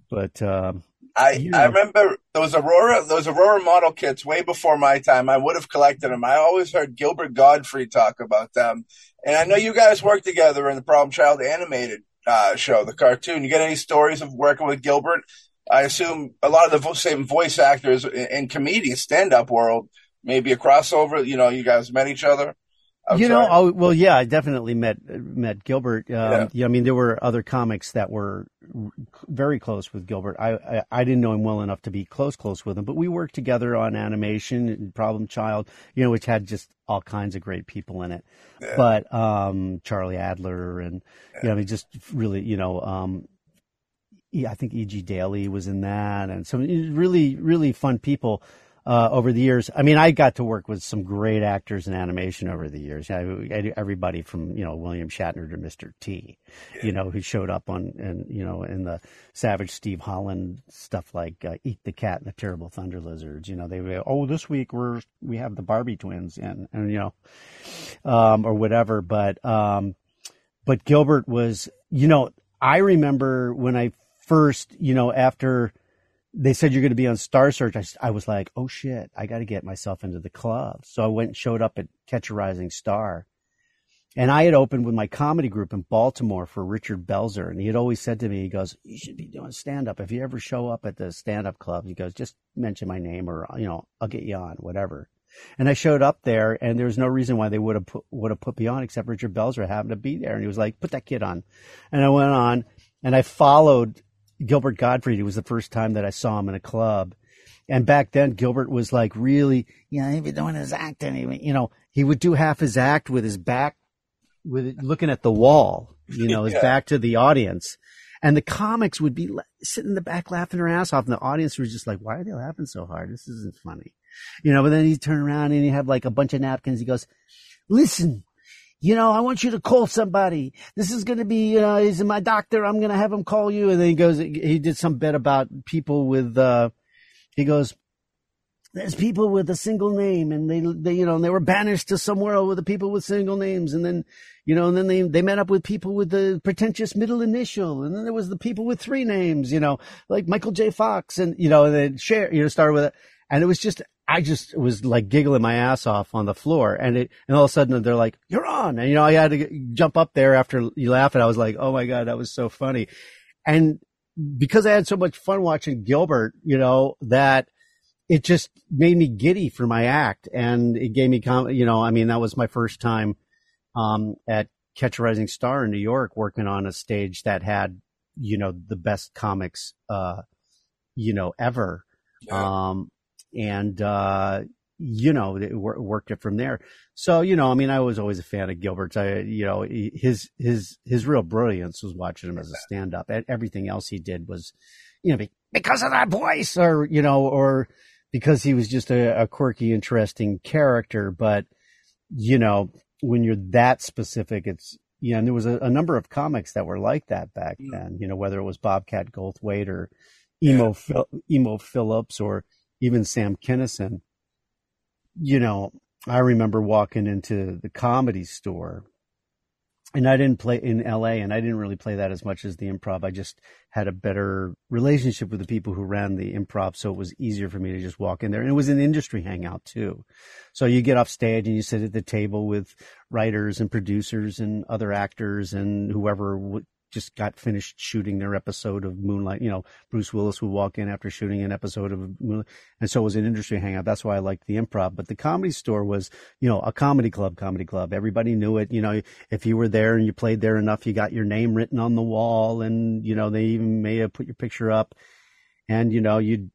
But um, I, You I remember those Aurora those Aurora model kits way before my time. I would have collected them. I always heard Gilbert Gottfried talk about them, and I know you guys worked together in the Problem Child animated uh, show, the cartoon. You get any stories of working with Gilbert? I assume a lot of the same voice actors in, comedian stand up world, maybe a crossover. You know, you guys met each other. I'm you know, sorry. oh, well, yeah, I definitely met met Gilbert. Um, Yeah. yeah. I mean, there were other comics that were very close with Gilbert. I, I I didn't know him well enough to be close close with him, but we worked together on animation and Problem Child, you know, which had just all kinds of great people in it. Yeah. But um, Charlie Adler and you know, I mean, just really, you know, um, yeah, I think E.G. Daily was in that, and some really, really fun people uh, over the years. I mean, I got to work with some great actors in animation over the years. I, I- everybody from you know William Shatner to Mr. T, you know, who showed up on and you know in the Savage Steve Holland stuff like uh, Eek! the Cat and the Terrible Thunder Lizards. You know, they were oh this week we're we have the Barbie twins in, and you know, um, or whatever. But um, but Gilbert was, you know, I remember when I first, you know, after they said you're going to be on Star Search, I was like, oh shit, I got to get myself into the club. So I went and showed up at Catch a Rising Star. And I had opened with my comedy group in Baltimore for Richard Belzer. And he had always said to me, he goes, you should be doing stand up. If you ever show up at the stand up club, he goes, just mention my name or, you know, I'll get you on, whatever. And I showed up there, and there was no reason why they would have put, would have put me on except Richard Belzer happened to be there, and he was like, "Put that kid on," and I went on, and I followed Gilbert Gottfried. It was the first time that I saw him in a club, and back then Gilbert was like really, you know, he'd be doing his act, he, you know, he would do half his act with his back, with it, looking at the wall, you know, his Yeah. back to the audience. And the comics would be la- sitting in the back laughing their ass off, and the audience was just like, "Why are they laughing so hard? This isn't funny." You know, but then he'd turn around and he'd have like a bunch of napkins. He goes, listen, you know, I want you to call somebody. This is going to be, uh, he's my doctor. I'm going to have him call you. And then he goes, he did some bit about people with, uh, he goes, there's people with a single name and they, they, you know, and they were banished to somewhere with the people with single names. And then, you know, and then they, they met up with people with the pretentious middle initial. And then there was the people with three names, you know, like Michael J. Fox and, you know, and then share, you know, started with it. And it was just, I just was like giggling my ass off on the floor and it, and all of a sudden they're like, you're on. And, you know, I had to jump up there after you laugh and I was like, oh my God, that was so funny. And because I had so much fun watching Gilbert, you know, that, it just made me giddy for my act and it gave me com- you know i mean that was my first time um, at catch a rising star in new york working on a stage that had you know the best comics uh you know ever yeah. um and uh you know worked it from there so you know i mean i was always a fan of gilbert's i you know his his his real brilliance was watching him as a stand up everything else he did was you know because of that voice or you know or because he was just a, a quirky, interesting character. But you know, when you're that specific, it's yeah. And there was a, a number of comics that were like that back mm. then. You know, whether it was Bobcat Goldthwait or Emo yeah. Phil, Emo Philips or even Sam Kinison. You know, I remember walking into the comedy store and I didn't play in LA and I didn't really play that as much as the improv. I just had a better relationship with the people who ran the improv. So it was easier for me to just walk in there. And it was an industry hangout too. So you get off stage and you sit at the table with writers and producers and other actors and whoever just got finished shooting their episode of Moonlight. You know, Bruce Willis would walk in after shooting an episode of Moonlight. And so it was an industry hangout. That's why I liked the improv. But the comedy store was, you know, a comedy club, comedy club. Everybody knew it. You know, if you were there and you played there enough, you got your name written on the wall and, you know, they even may have put your picture up. And, you know, you'd,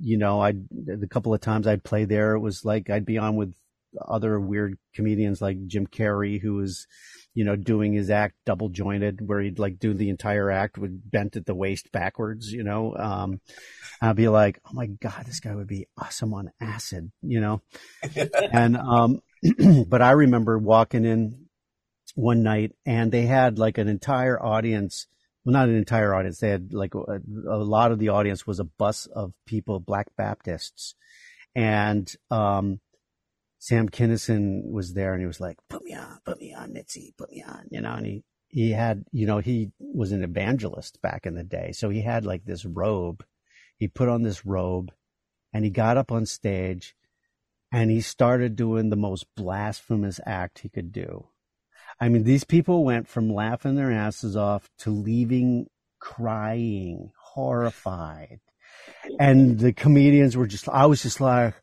you know, I, the couple of times I'd play there, it was like I'd be on with other weird comedians like Jim Carrey, who was, you know, doing his act double jointed where he'd like do the entire act with bent at the waist backwards, you know. Um, I'd be like, oh my God, this guy would be awesome on acid, you know. and, um, but I remember walking in one night and they had like an entire audience. Well, not an entire audience. They had like a, a lot of the audience was a bus of people, Black Baptists. And, um, Sam Kinison was there and he was like, put me on, put me on, Mitzi, put me on, you know, and he, he had, you know, he was an evangelist back in the day. So he had like this robe. He put on this robe and he got up on stage and he started doing the most blasphemous act he could do. I mean, these people went from laughing their asses off to leaving crying, horrified. And the comedians were just, I was just like,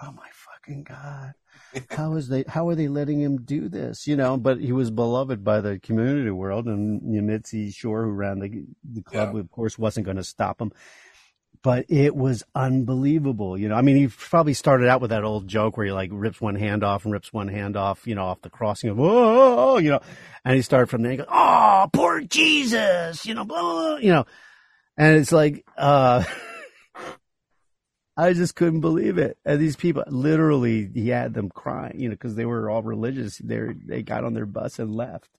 oh my fucking God. How is they? How are they letting him do this? You know, but he was beloved by the community world, and Mitzi Shore, who ran the the club, yeah. of course, wasn't going to stop him. But it was unbelievable. You know, I mean, he probably started out with that old joke where he like rips one hand off and rips one hand off, you know, off the crossing of, oh, you know, and he started from there. He goes, oh, poor Jesus, you know, blah, you know, and it's like, uh, I just couldn't believe it. And these people, literally, he had them crying, you know, because they were all religious. They they got on their bus and left.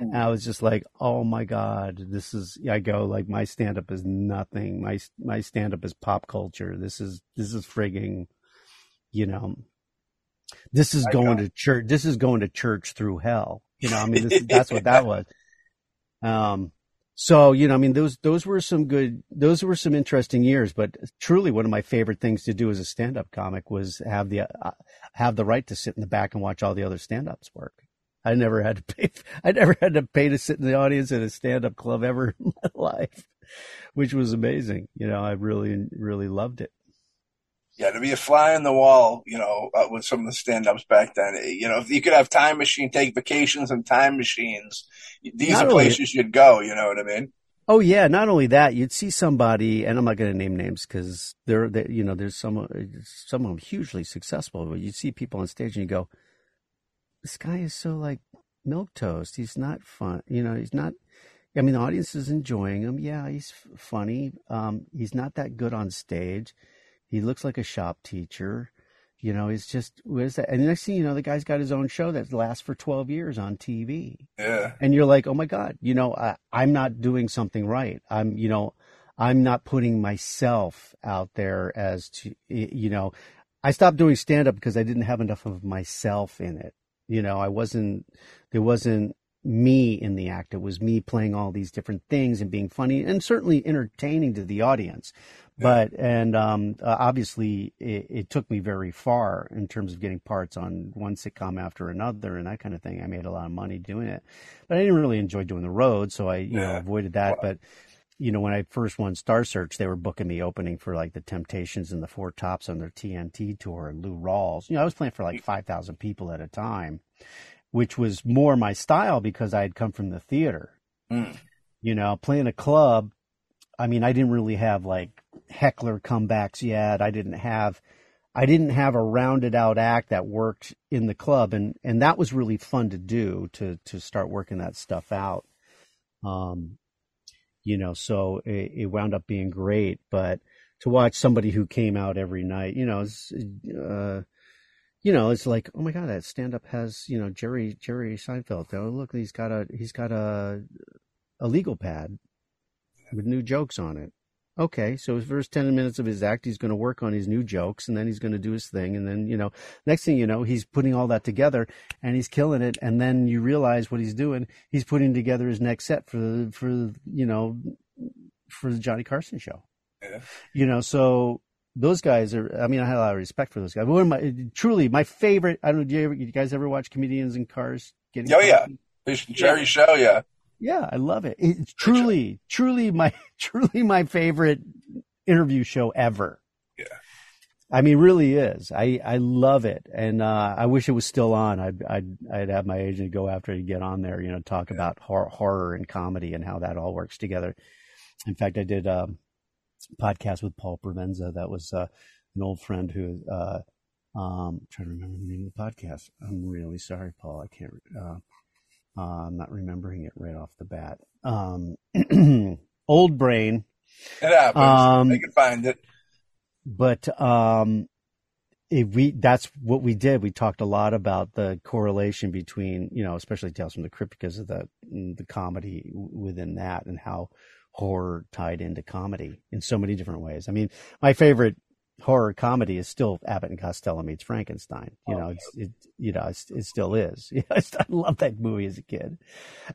And I was just like, oh my god, this is. I go like my stand up is nothing. My my stand up is pop culture. This is this is frigging, you know, this is going to church. This is going to church through hell. You know, I mean, this, that's what that was. Um, so, you know, I mean, those, those were some good, those were some interesting years, but truly one of my favorite things to do as a stand-up comic was have the, uh, have the right to sit in the back and watch all the other stand-ups work. I never had to pay, I never had to pay to sit in the audience at a stand-up club ever in my life, which was amazing. You know, I really, really loved it. Yeah, to be a fly on the wall, you know, uh, with some of the stand-ups back then, eh, you know, if you could have time machine, take vacations and time machines, these not are places you'd go. You know what I mean? Oh yeah. Not only that, you'd see somebody, and I'm not going to name names because they're, they, you know, there's some, some of them hugely successful, but you'd see people on stage and you go, this guy is so like milk toast. He's not fun. You know, he's not. I mean, the audience is enjoying him. Yeah, he's funny. Um, he's not that good on stage he looks like a shop teacher. You know, he's just what is that? And the next thing you know, the guy's got his own show that lasts for twelve years on TV. Yeah. And you're like, oh my god, you know, I, I'm not doing something right. I'm, you know, I'm not putting myself out there as to, you know, I stopped doing stand up because I didn't have enough of myself in it. You know, I wasn't, there wasn't me in the act. It was me playing all these different things and being funny and certainly entertaining to the audience. But, and, um, uh, obviously it, it took me very far in terms of getting parts on one sitcom after another and that kind of thing. I made a lot of money doing it, but I didn't really enjoy doing the road. So I, you know, avoided that. But, you know, when I first won Star Search, they were booking me opening for like the Temptations and the Four Tops on their TNT tour and Lou Rawls. You know, I was playing for like 5,000 people at a time, which was more my style because I had come from the theater. Mm. You know, playing a club, I mean, I didn't really have like heckler comebacks yet. I didn't have, I didn't have a rounded out act that worked in the club. And, and that was really fun to do to, to start working that stuff out. Um, you know, so it, it wound up being great. But to watch somebody who came out every night, you know, uh, you know, it's like, oh my god, that stand up has, you know, Jerry Jerry Seinfeld. Oh look, he's got a he's got a a legal pad with new jokes on it. Okay, so his first ten minutes of his act, he's going to work on his new jokes, and then he's going to do his thing, and then you know, next thing you know, he's putting all that together, and he's killing it, and then you realize what he's doing. He's putting together his next set for the for you know for the Johnny Carson show. Yeah. You know, so those guys are. I mean, I had a lot of respect for those guys. But one of my truly my favorite. I don't know. Do you, ever, you guys ever watch comedians in cars? Getting Oh, yeah. coffee? This Jerry show, yeah. Yeah, I love it. It's truly, truly my, truly my favorite interview show ever. Yeah. I mean, really is. I, I love it. And, uh, I wish it was still on. I'd, I'd, I'd have my agent go after it and get on there, you know, talk about horror, horror and comedy and how that all works together. In fact, I did, um, podcast with Paul Provenza. That was, uh, an old friend who, uh, um, trying to remember the name of the podcast. I'm really sorry, Paul. I can't, uh, uh, I'm not remembering it right off the bat. Um, old brain, It happens. Um, I can find it. but um, if we that's what we did. We talked a lot about the correlation between you know, especially Tales from the Crypt because of the the comedy within that and how horror tied into comedy in so many different ways. I mean, my favorite horror comedy is still Abbott and Costello meets Frankenstein. You Oh, know, it's it you know it's, it still is. Yeah, I I love that movie as a kid.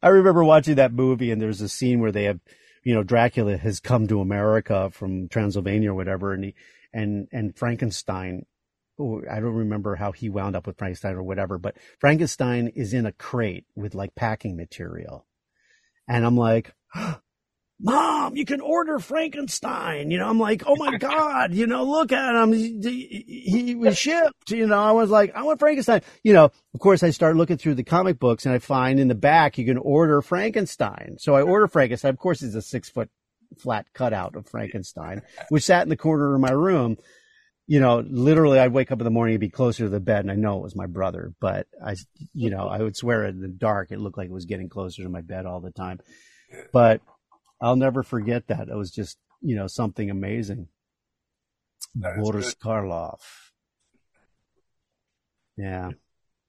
I remember watching that movie and there's a scene where they have you know Dracula has come to America from Transylvania or whatever, and he and and Frankenstein. oh, I don't remember how he wound up with Frankenstein or whatever, but Frankenstein is in a crate with like packing material, and I'm like. Mom, you can order Frankenstein. You know, I'm like, oh my God, you know, look at him. He, he, was shipped. You know, I was like, I want Frankenstein. You know, of course, I start looking through the comic books and I find in the back you can order Frankenstein. So I order Frankenstein. Of course, it's a six foot flat cutout of Frankenstein, which sat in the corner of my room. You know, literally, I'd wake up in the morning and be closer to the bed, and I know it was my brother, but I, you know, I would swear in the dark, it looked like it was getting closer to my bed all the time. But I'll never forget that. It was just, you know, something amazing. That is Boris good. Karloff. Yeah.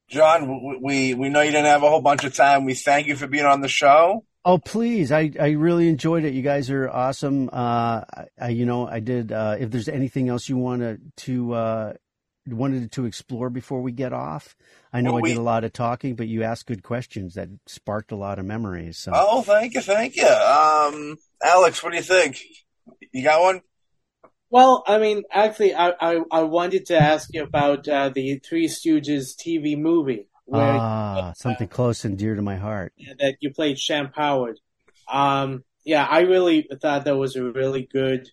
John, we we know you didn't have a whole bunch of time. We thank you for being on the show. Oh, please. I, I really enjoyed it. You guys are awesome. Uh, I, I you know, I did, uh, if there's anything else you wanted to, uh, wanted to explore before we get off. I know Well, I we- did a lot of talking, but you asked good questions that sparked a lot of memories. So Oh, thank you, thank you. Um, Alex, what do you think? You got one? Well, I mean, actually, I, I, I wanted to ask you about uh, the Three Stooges TV movie where ah, something close and dear to my heart. that you played Shemp Howard. Um, yeah, I really thought that was a really good,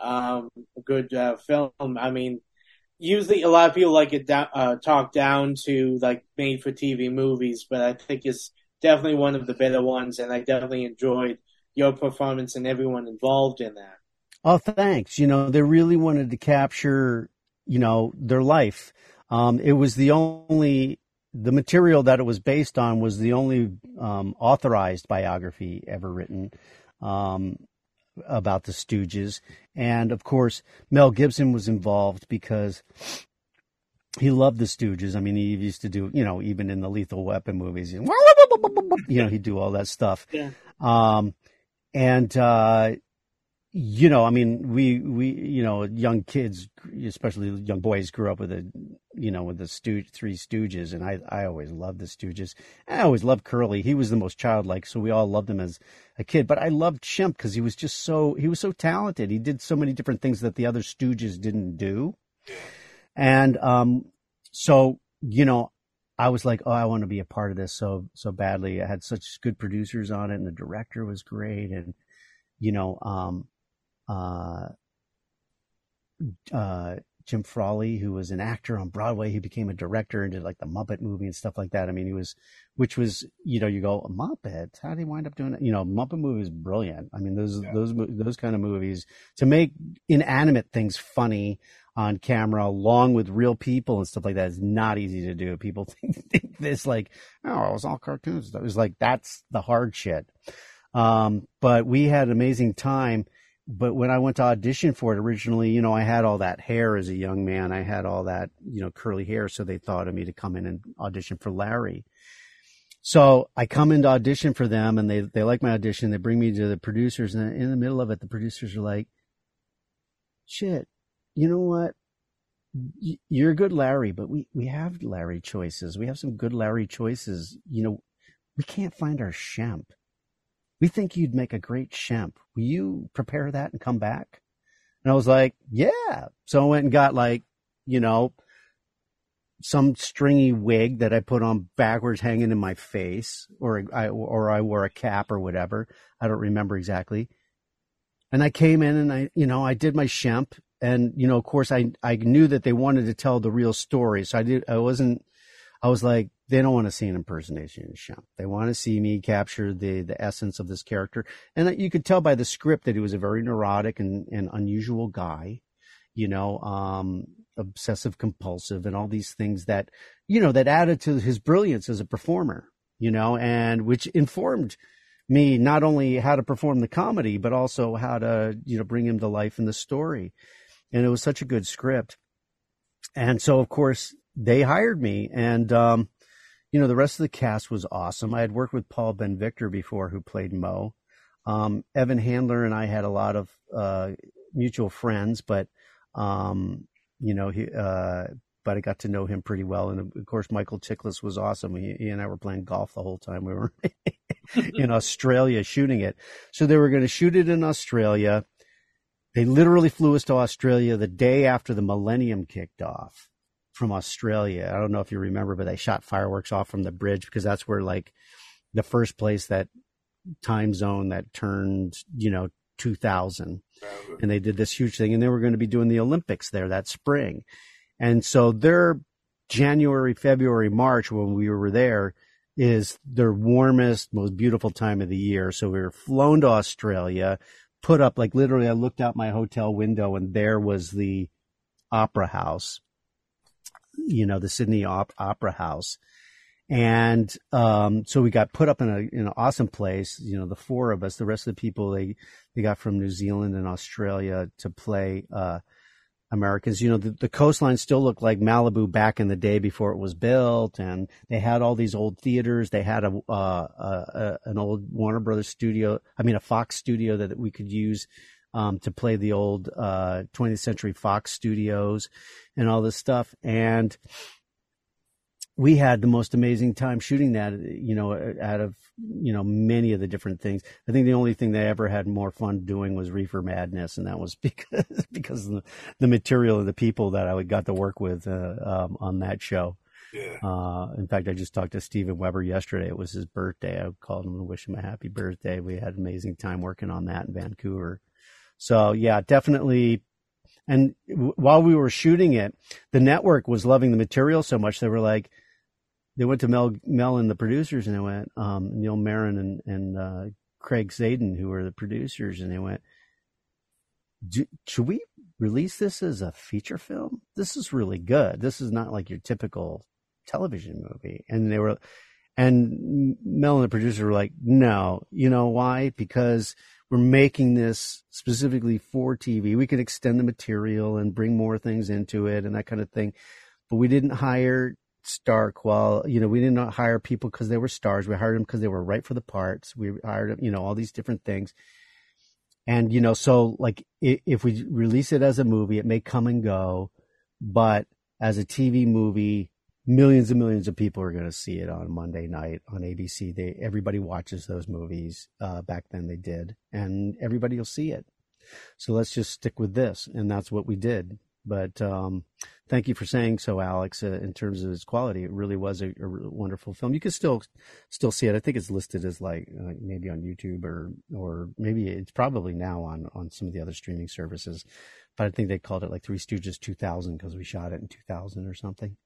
um, good uh, film. I mean, usually a lot of people like it down, uh, talk down to like made for TV movies, but I think it's definitely one of the better ones, and I definitely enjoyed your performance and everyone involved in that. Oh, thanks. You know, they really wanted to capture, you know, their life. Um, it was the only, the material that it was based on was the only um, authorized biography ever written um, about the Stooges. And of course, Mel Gibson was involved because he loved the Stooges. I mean, he used to do, you know, even in the Lethal Weapon movies, you know, he'd do all that stuff. Yeah. Um, and, uh, you know, I mean, we, we, you know, young kids, especially young boys grew up with the, you know, with the Stooge, three Stooges. And I, I always loved the Stooges. I always loved Curly. He was the most childlike. So we all loved him as a kid, but I loved Shemp because he was just so, he was so talented. He did so many different things that the other Stooges didn't do. And, um, so, you know, I was like, oh, I want to be a part of this so, so badly. I had such good producers on it and the director was great. And, you know, um, Jim Frawley, who was an actor on Broadway, he became a director and did like the Muppet movie and stuff like that. I mean, he was, which was, you know, you go Muppet. How did he wind up doing it? You know, Muppet movie is brilliant. I mean, those Yeah. those those kind of movies to make inanimate things funny on camera, along with real people and stuff like that, is not easy to do. People think, think this like, oh, it was all cartoons. It was like that's the hard shit. Um, but we had an amazing time but when I went to audition for it originally, you know, I had all that hair as a young man. I had all that, you know, curly hair. So they thought of me to come in and audition for Larry. So I come in to audition for them and they, they like my audition. They bring me to the producers and in the middle of it, the producers are like, shit, you know what? You're a good Larry, but we, we have Larry choices. We have some good Larry choices. You know, we can't find our Shemp. We think you'd make a great Shemp. Will you prepare that and come back? And I was like, yeah. So I went and got like, you know, some stringy wig that I put on backwards hanging in my face or I, or I wore a cap or whatever. I don't remember exactly. And I came in and I, you know, I did my Shemp and, you know, of course I, I knew that they wanted to tell the real story. So I did, I wasn't, I was like, they don't want to see an impersonation of Shemp. They want to see me capture the, the essence of this character. And you could tell by the script that he was a very neurotic and, and unusual guy, you know, um, obsessive compulsive and all these things that, you know, that added to his brilliance as a performer, you know, and which informed me not only how to perform the comedy, but also how to, you know, bring him to life in the story. And it was such a good script. And so, of course, they hired me and, um, you know, the rest of the cast was awesome. I had worked with Paul Ben Victor before, who played Moe. Um, Evan Handler and I had a lot of uh, mutual friends, but um, you know, he, uh, but I got to know him pretty well. And of course, Michael Chiklis was awesome. He, he and I were playing golf the whole time we were in Australia shooting it. So they were going to shoot it in Australia. They literally flew us to Australia the day after the Millennium kicked off from Australia. I don't know if you remember, but they shot fireworks off from the bridge because that's where like the first place that time zone that turned, you know, 2000 and they did this huge thing and they were going to be doing the Olympics there that spring. And so their January, February, March when we were there is their warmest, most beautiful time of the year. So we were flown to Australia, put up like literally I looked out my hotel window and there was the opera house you know, the Sydney Op- Opera House. And um, so we got put up in, a, in an awesome place. You know, the four of us, the rest of the people they they got from New Zealand and Australia to play uh, Americans. You know, the, the coastline still looked like Malibu back in the day before it was built, and they had all these old theaters. They had a, uh, a, a an old Warner Brothers studio. I mean, a Fox studio that we could use um, to play the old uh, 20th Century Fox studios and all this stuff. And we had the most amazing time shooting that, you know, out of, you know, many of the different things. I think the only thing they ever had more fun doing was Reefer Madness. And that was because, because of the, the material of the people that I got to work with uh, um, on that show. Yeah. Uh, in fact, I just talked to Steven Weber yesterday. It was his birthday. I called him and wish him a happy birthday. We had an amazing time working on that in Vancouver. So yeah, definitely. And while we were shooting it, the network was loving the material so much they were like, they went to Mel, Mel and the producers and they went, um, Neil Meron and, and, uh, Craig Zadan, who were the producers, and they went, should we release this as a feature film? This is really good. This is not like your typical television movie. And they were, and Mel and the producer were like, no, you know why? Because we're making this specifically for TV. We could extend the material and bring more things into it and that kind of thing. but we didn't hire Stark. Well, you know, we didn't hire people because they were stars. We hired them because they were right for the parts. We hired them, you know, all these different things. And you know, so like if we release it as a movie, it may come and go, but as a TV movie, millions and millions of people are going to see it on Monday night on ABC. They everybody watches those movies. Uh, back then they did, and everybody will see it. So let's just stick with this, and that's what we did. But um, thank you for saying so, Alex. Uh, in terms of its quality, it really was a, a, wonderful film. You can still still see it. I think it's listed as like uh, maybe on YouTube or or maybe it's probably now on on some of the other streaming services. But I think they called it like Three Stooges 2000 because we shot it in 2000 or something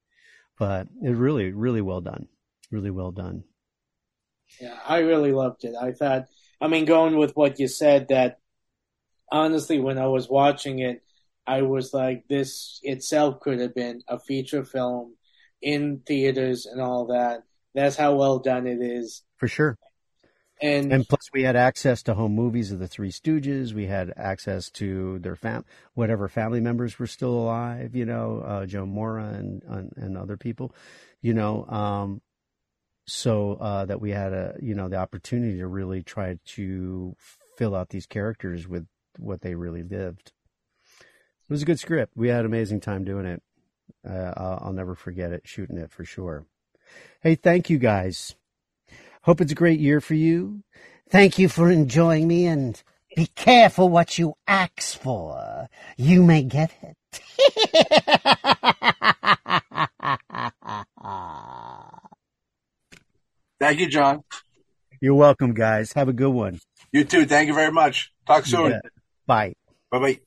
but it really, really well done. Really well done. Yeah, I really loved it. I thought, I mean, going with what you said, that honestly, when I was watching it, I was like, this itself could have been a feature film in theaters and all that. That's how well done it is. For sure. And, and plus, we had access to home movies of the Three Stooges. We had access to their fam, whatever family members were still alive. You know, uh, Joe Maurer and, and, and other people. You know, um, so uh, that we had a you know the opportunity to really try to fill out these characters with what they really lived. It was a good script. We had an amazing time doing it. Uh, I'll never forget it, shooting it for sure. Hey, thank you guys. Hope it's a great year for you. Thank you for enjoying me and be careful what you ask for. You may get it. Thank you, John. You're welcome, guys. Have a good one. You too. Thank you very much. Talk soon. Yeah. Bye. Bye bye.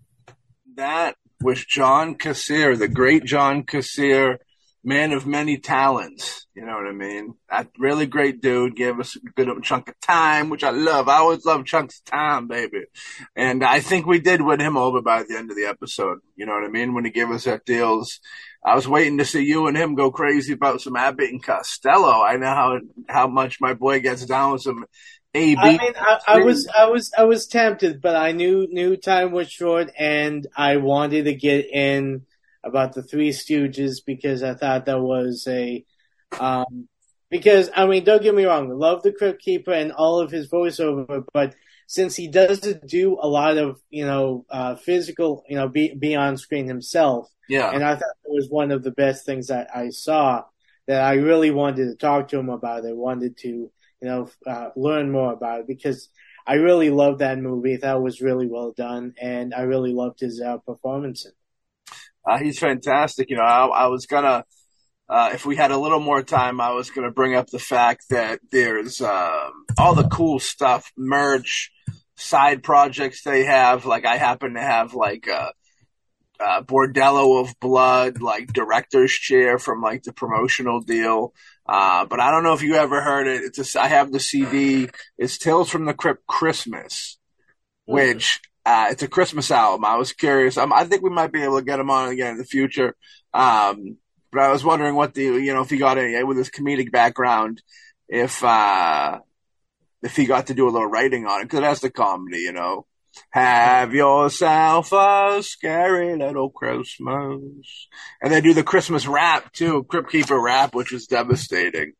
That was John Kassir, the great John Kassir man of many talents. You know what I mean? That really great dude gave us a good chunk of time, which I love. I always love chunks of time, baby. And I think we did win him over by the end of the episode. You know what I mean? When he gave us that deals. I was waiting to see you and him go crazy about some Abbott and Costello. I know how how much my boy gets down with some AB. I mean, I, I was I was I was tempted, but I knew knew time was short, and I wanted to get in about the Three Stooges because I thought that was a, um, because I mean, don't get me wrong, love the Crypt Keeper and all of his voiceover, but since he doesn't do a lot of you know uh, physical, you know, be, be on screen himself, yeah, and I thought it was one of the best things that I saw that I really wanted to talk to him about. I wanted to you know uh, learn more about it because. I really loved that movie. That was really well done, and I really loved his uh, performance in it. Uh, he's fantastic. You know, I, I was gonna, uh, if we had a little more time, I was gonna bring up the fact that there's um, all the cool stuff, merch, side projects they have. Like I happen to have like a, a Bordello of Blood, like director's chair from like the promotional deal. Uh, but I don't know if you ever heard it. It's a, I have the CD. It's Tales from the Crypt Christmas, which uh, it's a Christmas album. I was curious. Um, I think we might be able to get him on again in the future. Um, but I was wondering what the you know if he got any with his comedic background, if uh, if he got to do a little writing on it because that's the comedy, you know. Have yourself a scary little Christmas. And they do the Christmas rap too, Crypt Keeper rap, which was devastating.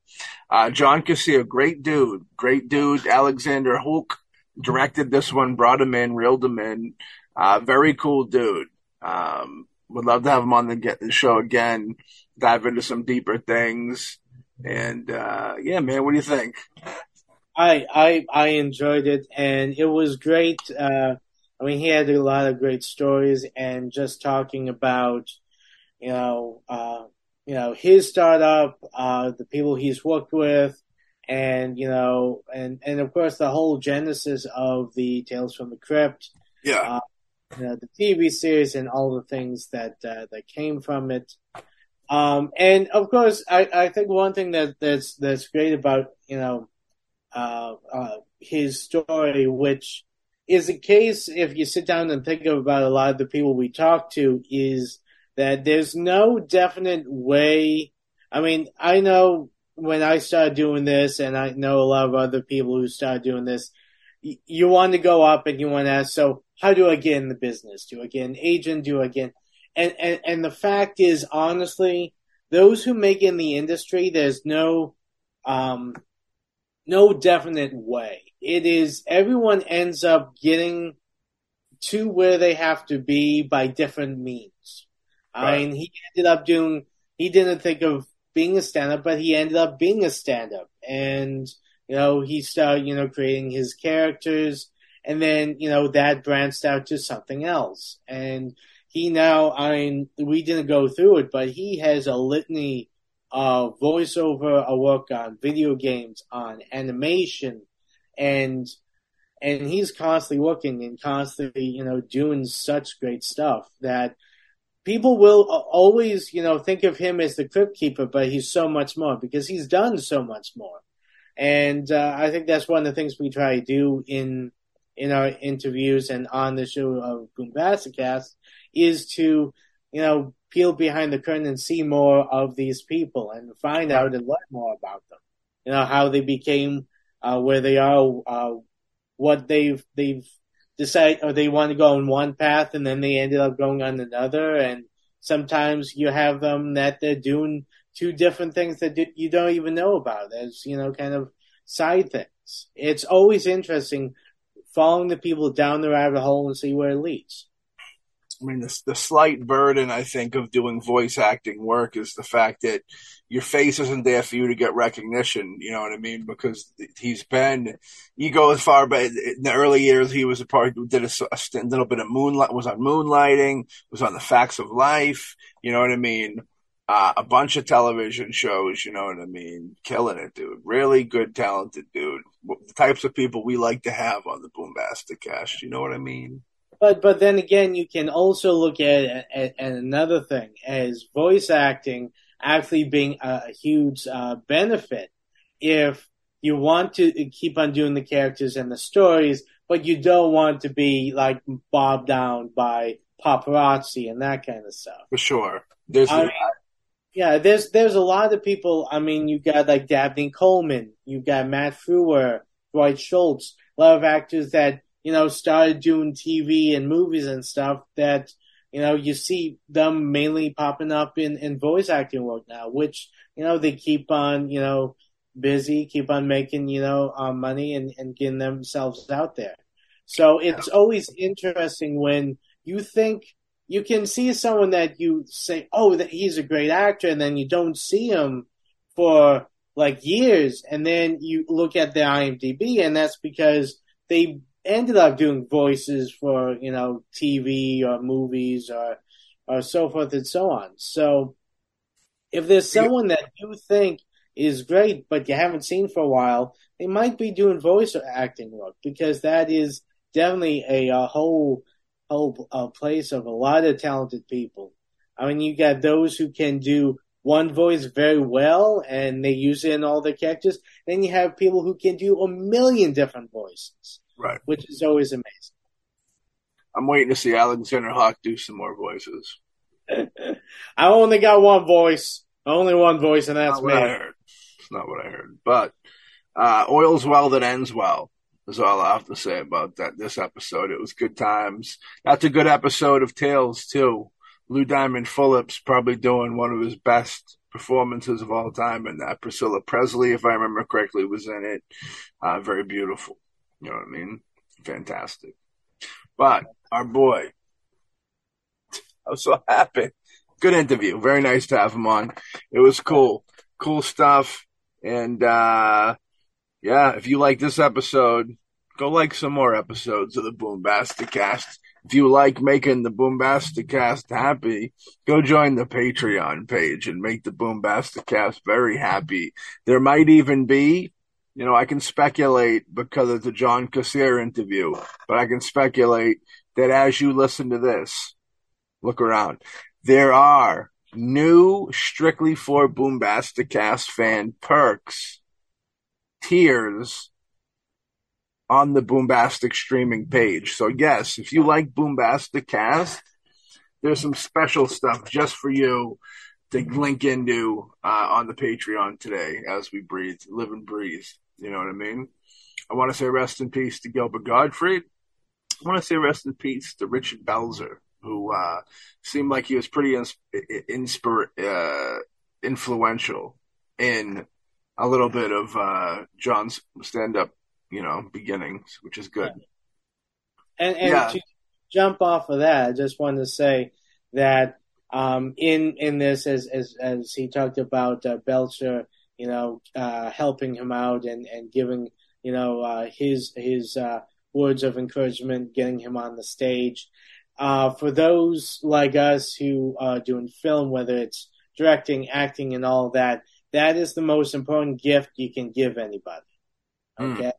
Uh, John Kassir, great dude, great dude. Alexander Hawk, directed this one, brought him in, reeled him in. Uh, very cool dude. Um, would love to have him on the, get, the show again, dive into some deeper things. And uh, yeah, man, what do you think? I I I enjoyed it, and it was great. Uh, I mean, he had a lot of great stories, and just talking about, you know, uh, you know, his startup, uh, the people he's worked with, and you know, and and of course the whole genesis of the Tales from the Crypt, yeah, uh, you know, the TV series and all the things that uh, that came from it. Um, and of course, I, I think one thing that that's that's great about you know uh, uh, his story, which is the case if you sit down and think about a lot of the people we talk to, is that there's no definite way. I mean, I know when I started doing this, and I know a lot of other people who started doing this, you, you want to go up and you want to ask, so how do I get in the business? Do I get an agent? Do I get, and, and, and the fact is, honestly, those who make in the industry, there's no um, no definite way. It is everyone ends up getting to where they have to be by different means. Right. I mean, he ended up doing. He didn't think of being a stand-up, but he ended up being a stand-up, and you know he started you know creating his characters, and then you know that branched out to something else, and he now. I mean, we didn't go through it, but he has a litany of voiceover a work on video games, on animation, and and he's constantly working and constantly, you know, doing such great stuff that people will always, you know, think of him as the crypt keeper, but he's so much more because he's done so much more. And uh, I think that's one of the things we try to do in in our interviews and on the show of Boombasticast is to, you know, peel behind the curtain and see more of these people and find out and learn more about them. You know how they became uh, where they are, uh, what they've they've decided, or they want to go on one path and then they ended up going on another. And sometimes you have them that they're doing two different things that you don't even know about as you know, kind of side things. It's always interesting following the people down the rabbit hole and see where it leads. I mean, the, the slight burden I think of doing voice acting work is the fact that your face isn't there for you to get recognition. You know what I mean? Because he's been, you go as far back in the early years, he was a part, did a, a, little bit of moonlight, was on moonlighting, was on the facts of life. You know what I mean? Uh, a bunch of television shows, you know what I mean? Killing it, dude. Really good, talented dude. The types of people we like to have on the Boombastic cast, you know what I mean? But but then again, you can also look at, at, at another thing as voice acting actually being a, huge uh, benefit if you want to keep on doing the characters and the stories, but you don't want to be like bogged down by paparazzi and that kind of stuff. For sure, there's. I mean, yeah, there's there's a lot of people. I mean, you got like Dabney Coleman, you got Matt Frewer, Dwight Schultz, a lot of actors that you know, started doing TV and movies and stuff that, you know, you see them mainly popping up in, in voice acting work now, which, you know, they keep on, you know, busy, keep on making, you know, uh, money and, and getting themselves out there. So it's always interesting when you think you can see someone that you say, oh, that he's a great actor, and then you don't see him for like years, and then you look at the IMDb, and that's because they ended up doing voices for you know TV or movies or or so forth and so on. So if there's someone that you think is great but you haven't seen for a while, they might be doing voice or acting work because that is definitely a, a whole whole a place of a lot of talented people. I mean, you got those who can do one voice very well and they use it in all their characters. Then you have people who can do a million different voices. Right. Which is always amazing. I'm waiting to see Alexander Hawk do some more voices. I only got one voice. Only one voice, and that's not me. It's not what I heard. But uh, oils well that ends well is all I have to say about that. This episode, it was good times. That's a good episode of Tales too. Lou Diamond Phillips probably doing one of his best performances of all time in that. Priscilla Presley, if I remember correctly, was in it. Uh, very beautiful. You know what I mean? Fantastic. But our boy, I'm so happy. Good interview. Very nice to have him on. It was cool. Cool stuff. And, uh, yeah, if you like this episode, go like some more episodes of the Boombastic Cast. If you like making the Boombastic Cast happy, go join the Patreon page and make the Boombastic Cast very happy. There might even be you know, I can speculate because of the John Kassir interview, but I can speculate that as you listen to this, look around, there are new strictly for Boombasticast fan perks, tiers on the Boombastic streaming page. So yes, if you like Boombasticast, there's some special stuff just for you to link into uh, on the Patreon today as we breathe, live and breathe. You know what I mean? I want to say rest in peace to Gilbert Gottfried. I want to say rest in peace to Richard Belzer, who uh, seemed like he was pretty inspir- inspir- uh, influential in a little bit of uh, John's stand up, you know, beginnings, which is good. And, and Yeah. to jump off of that, I just wanted to say that um, in in this, as as as he talked about uh, Belzer, you know, uh, helping him out and and giving you know uh, his his uh, words of encouragement, getting him on the stage. Uh, for those like us who are doing film, whether it's directing, acting, and all that, that is the most important gift you can give anybody. Mm. Okay.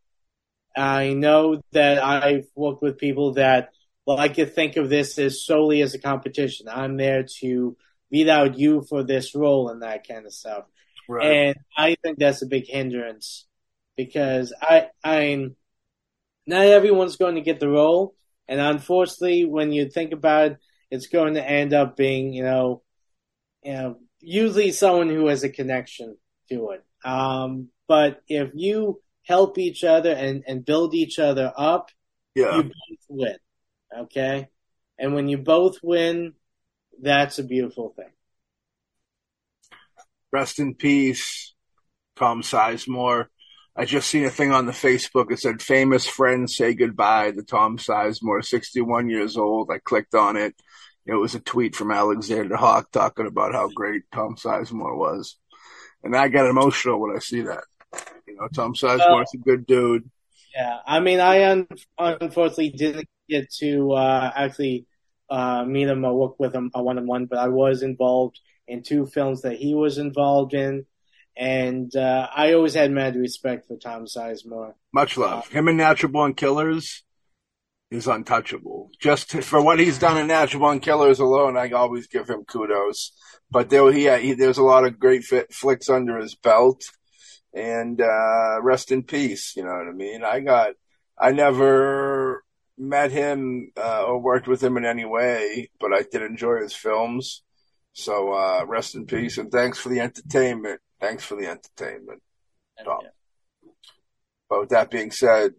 I know that I've worked with people that like to think of this as solely as a competition. I'm there to beat out you for this role and that kind of stuff. Right. And I think that's a big hindrance because I, I, not everyone's going to get the role. And unfortunately, when you think about it, it's going to end up being, you know, you know, usually someone who has a connection to it. Um, but if you help each other and, and build each other up, yeah. you both win. Okay? And when you both win, that's a beautiful thing. Rest in peace, Tom Sizemore. I just seen a thing on the Facebook. It said famous friends say goodbye to Tom Sizemore, 61 years old. I clicked on it. It was a tweet from Alexander Hawk talking about how great Tom Sizemore was. And I get emotional when I see that. You know, Tom Sizemore's a good dude. Yeah, I mean, I un- unfortunately didn't get to uh, actually uh, meet him or work with him one on one, but I was involved in two films that he was involved in, and uh, I always had mad respect for Tom Sizemore. Much love. Him and Natural Born Killers is untouchable. Just for what he's done in Natural Born Killers alone, I always give him kudos. But there, he, he there's a lot of great fit, flicks under his belt, and uh, rest in peace. You know what I mean? I got, I never met him uh, or worked with him in any way, but I did enjoy his films. So uh, rest in peace, and thanks for the entertainment. Thanks for the entertainment. Tom. But with that being said,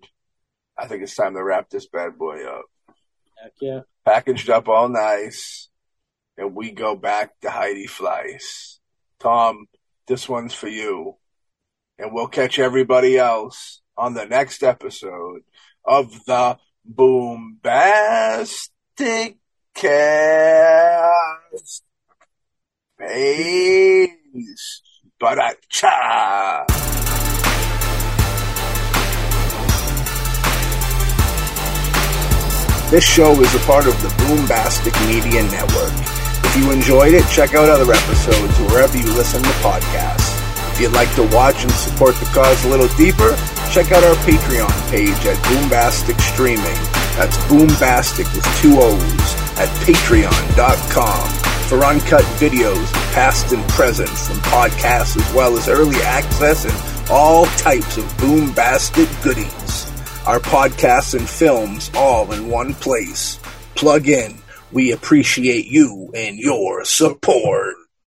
I think it's time to wrap this bad boy up. Heck yeah. Packaged up all nice, and we go back to Heidi Fleiss. Tom, this one's for you. And we'll catch everybody else on the next episode of the Boombastic Cast. Peace. Ba-da-cha. This show is a part of the Boombastic Media Network. If you enjoyed it, check out other episodes wherever you listen to podcasts. If you'd like to watch and support the cause a little deeper, check out our Patreon page at Boombastic Streaming. That's Boombastic with two O's at patreon.com for uncut videos, past and present, from podcasts as well as early access and all types of Boombastic goodies our podcasts and films all in one place. Plug in. We appreciate you and your support.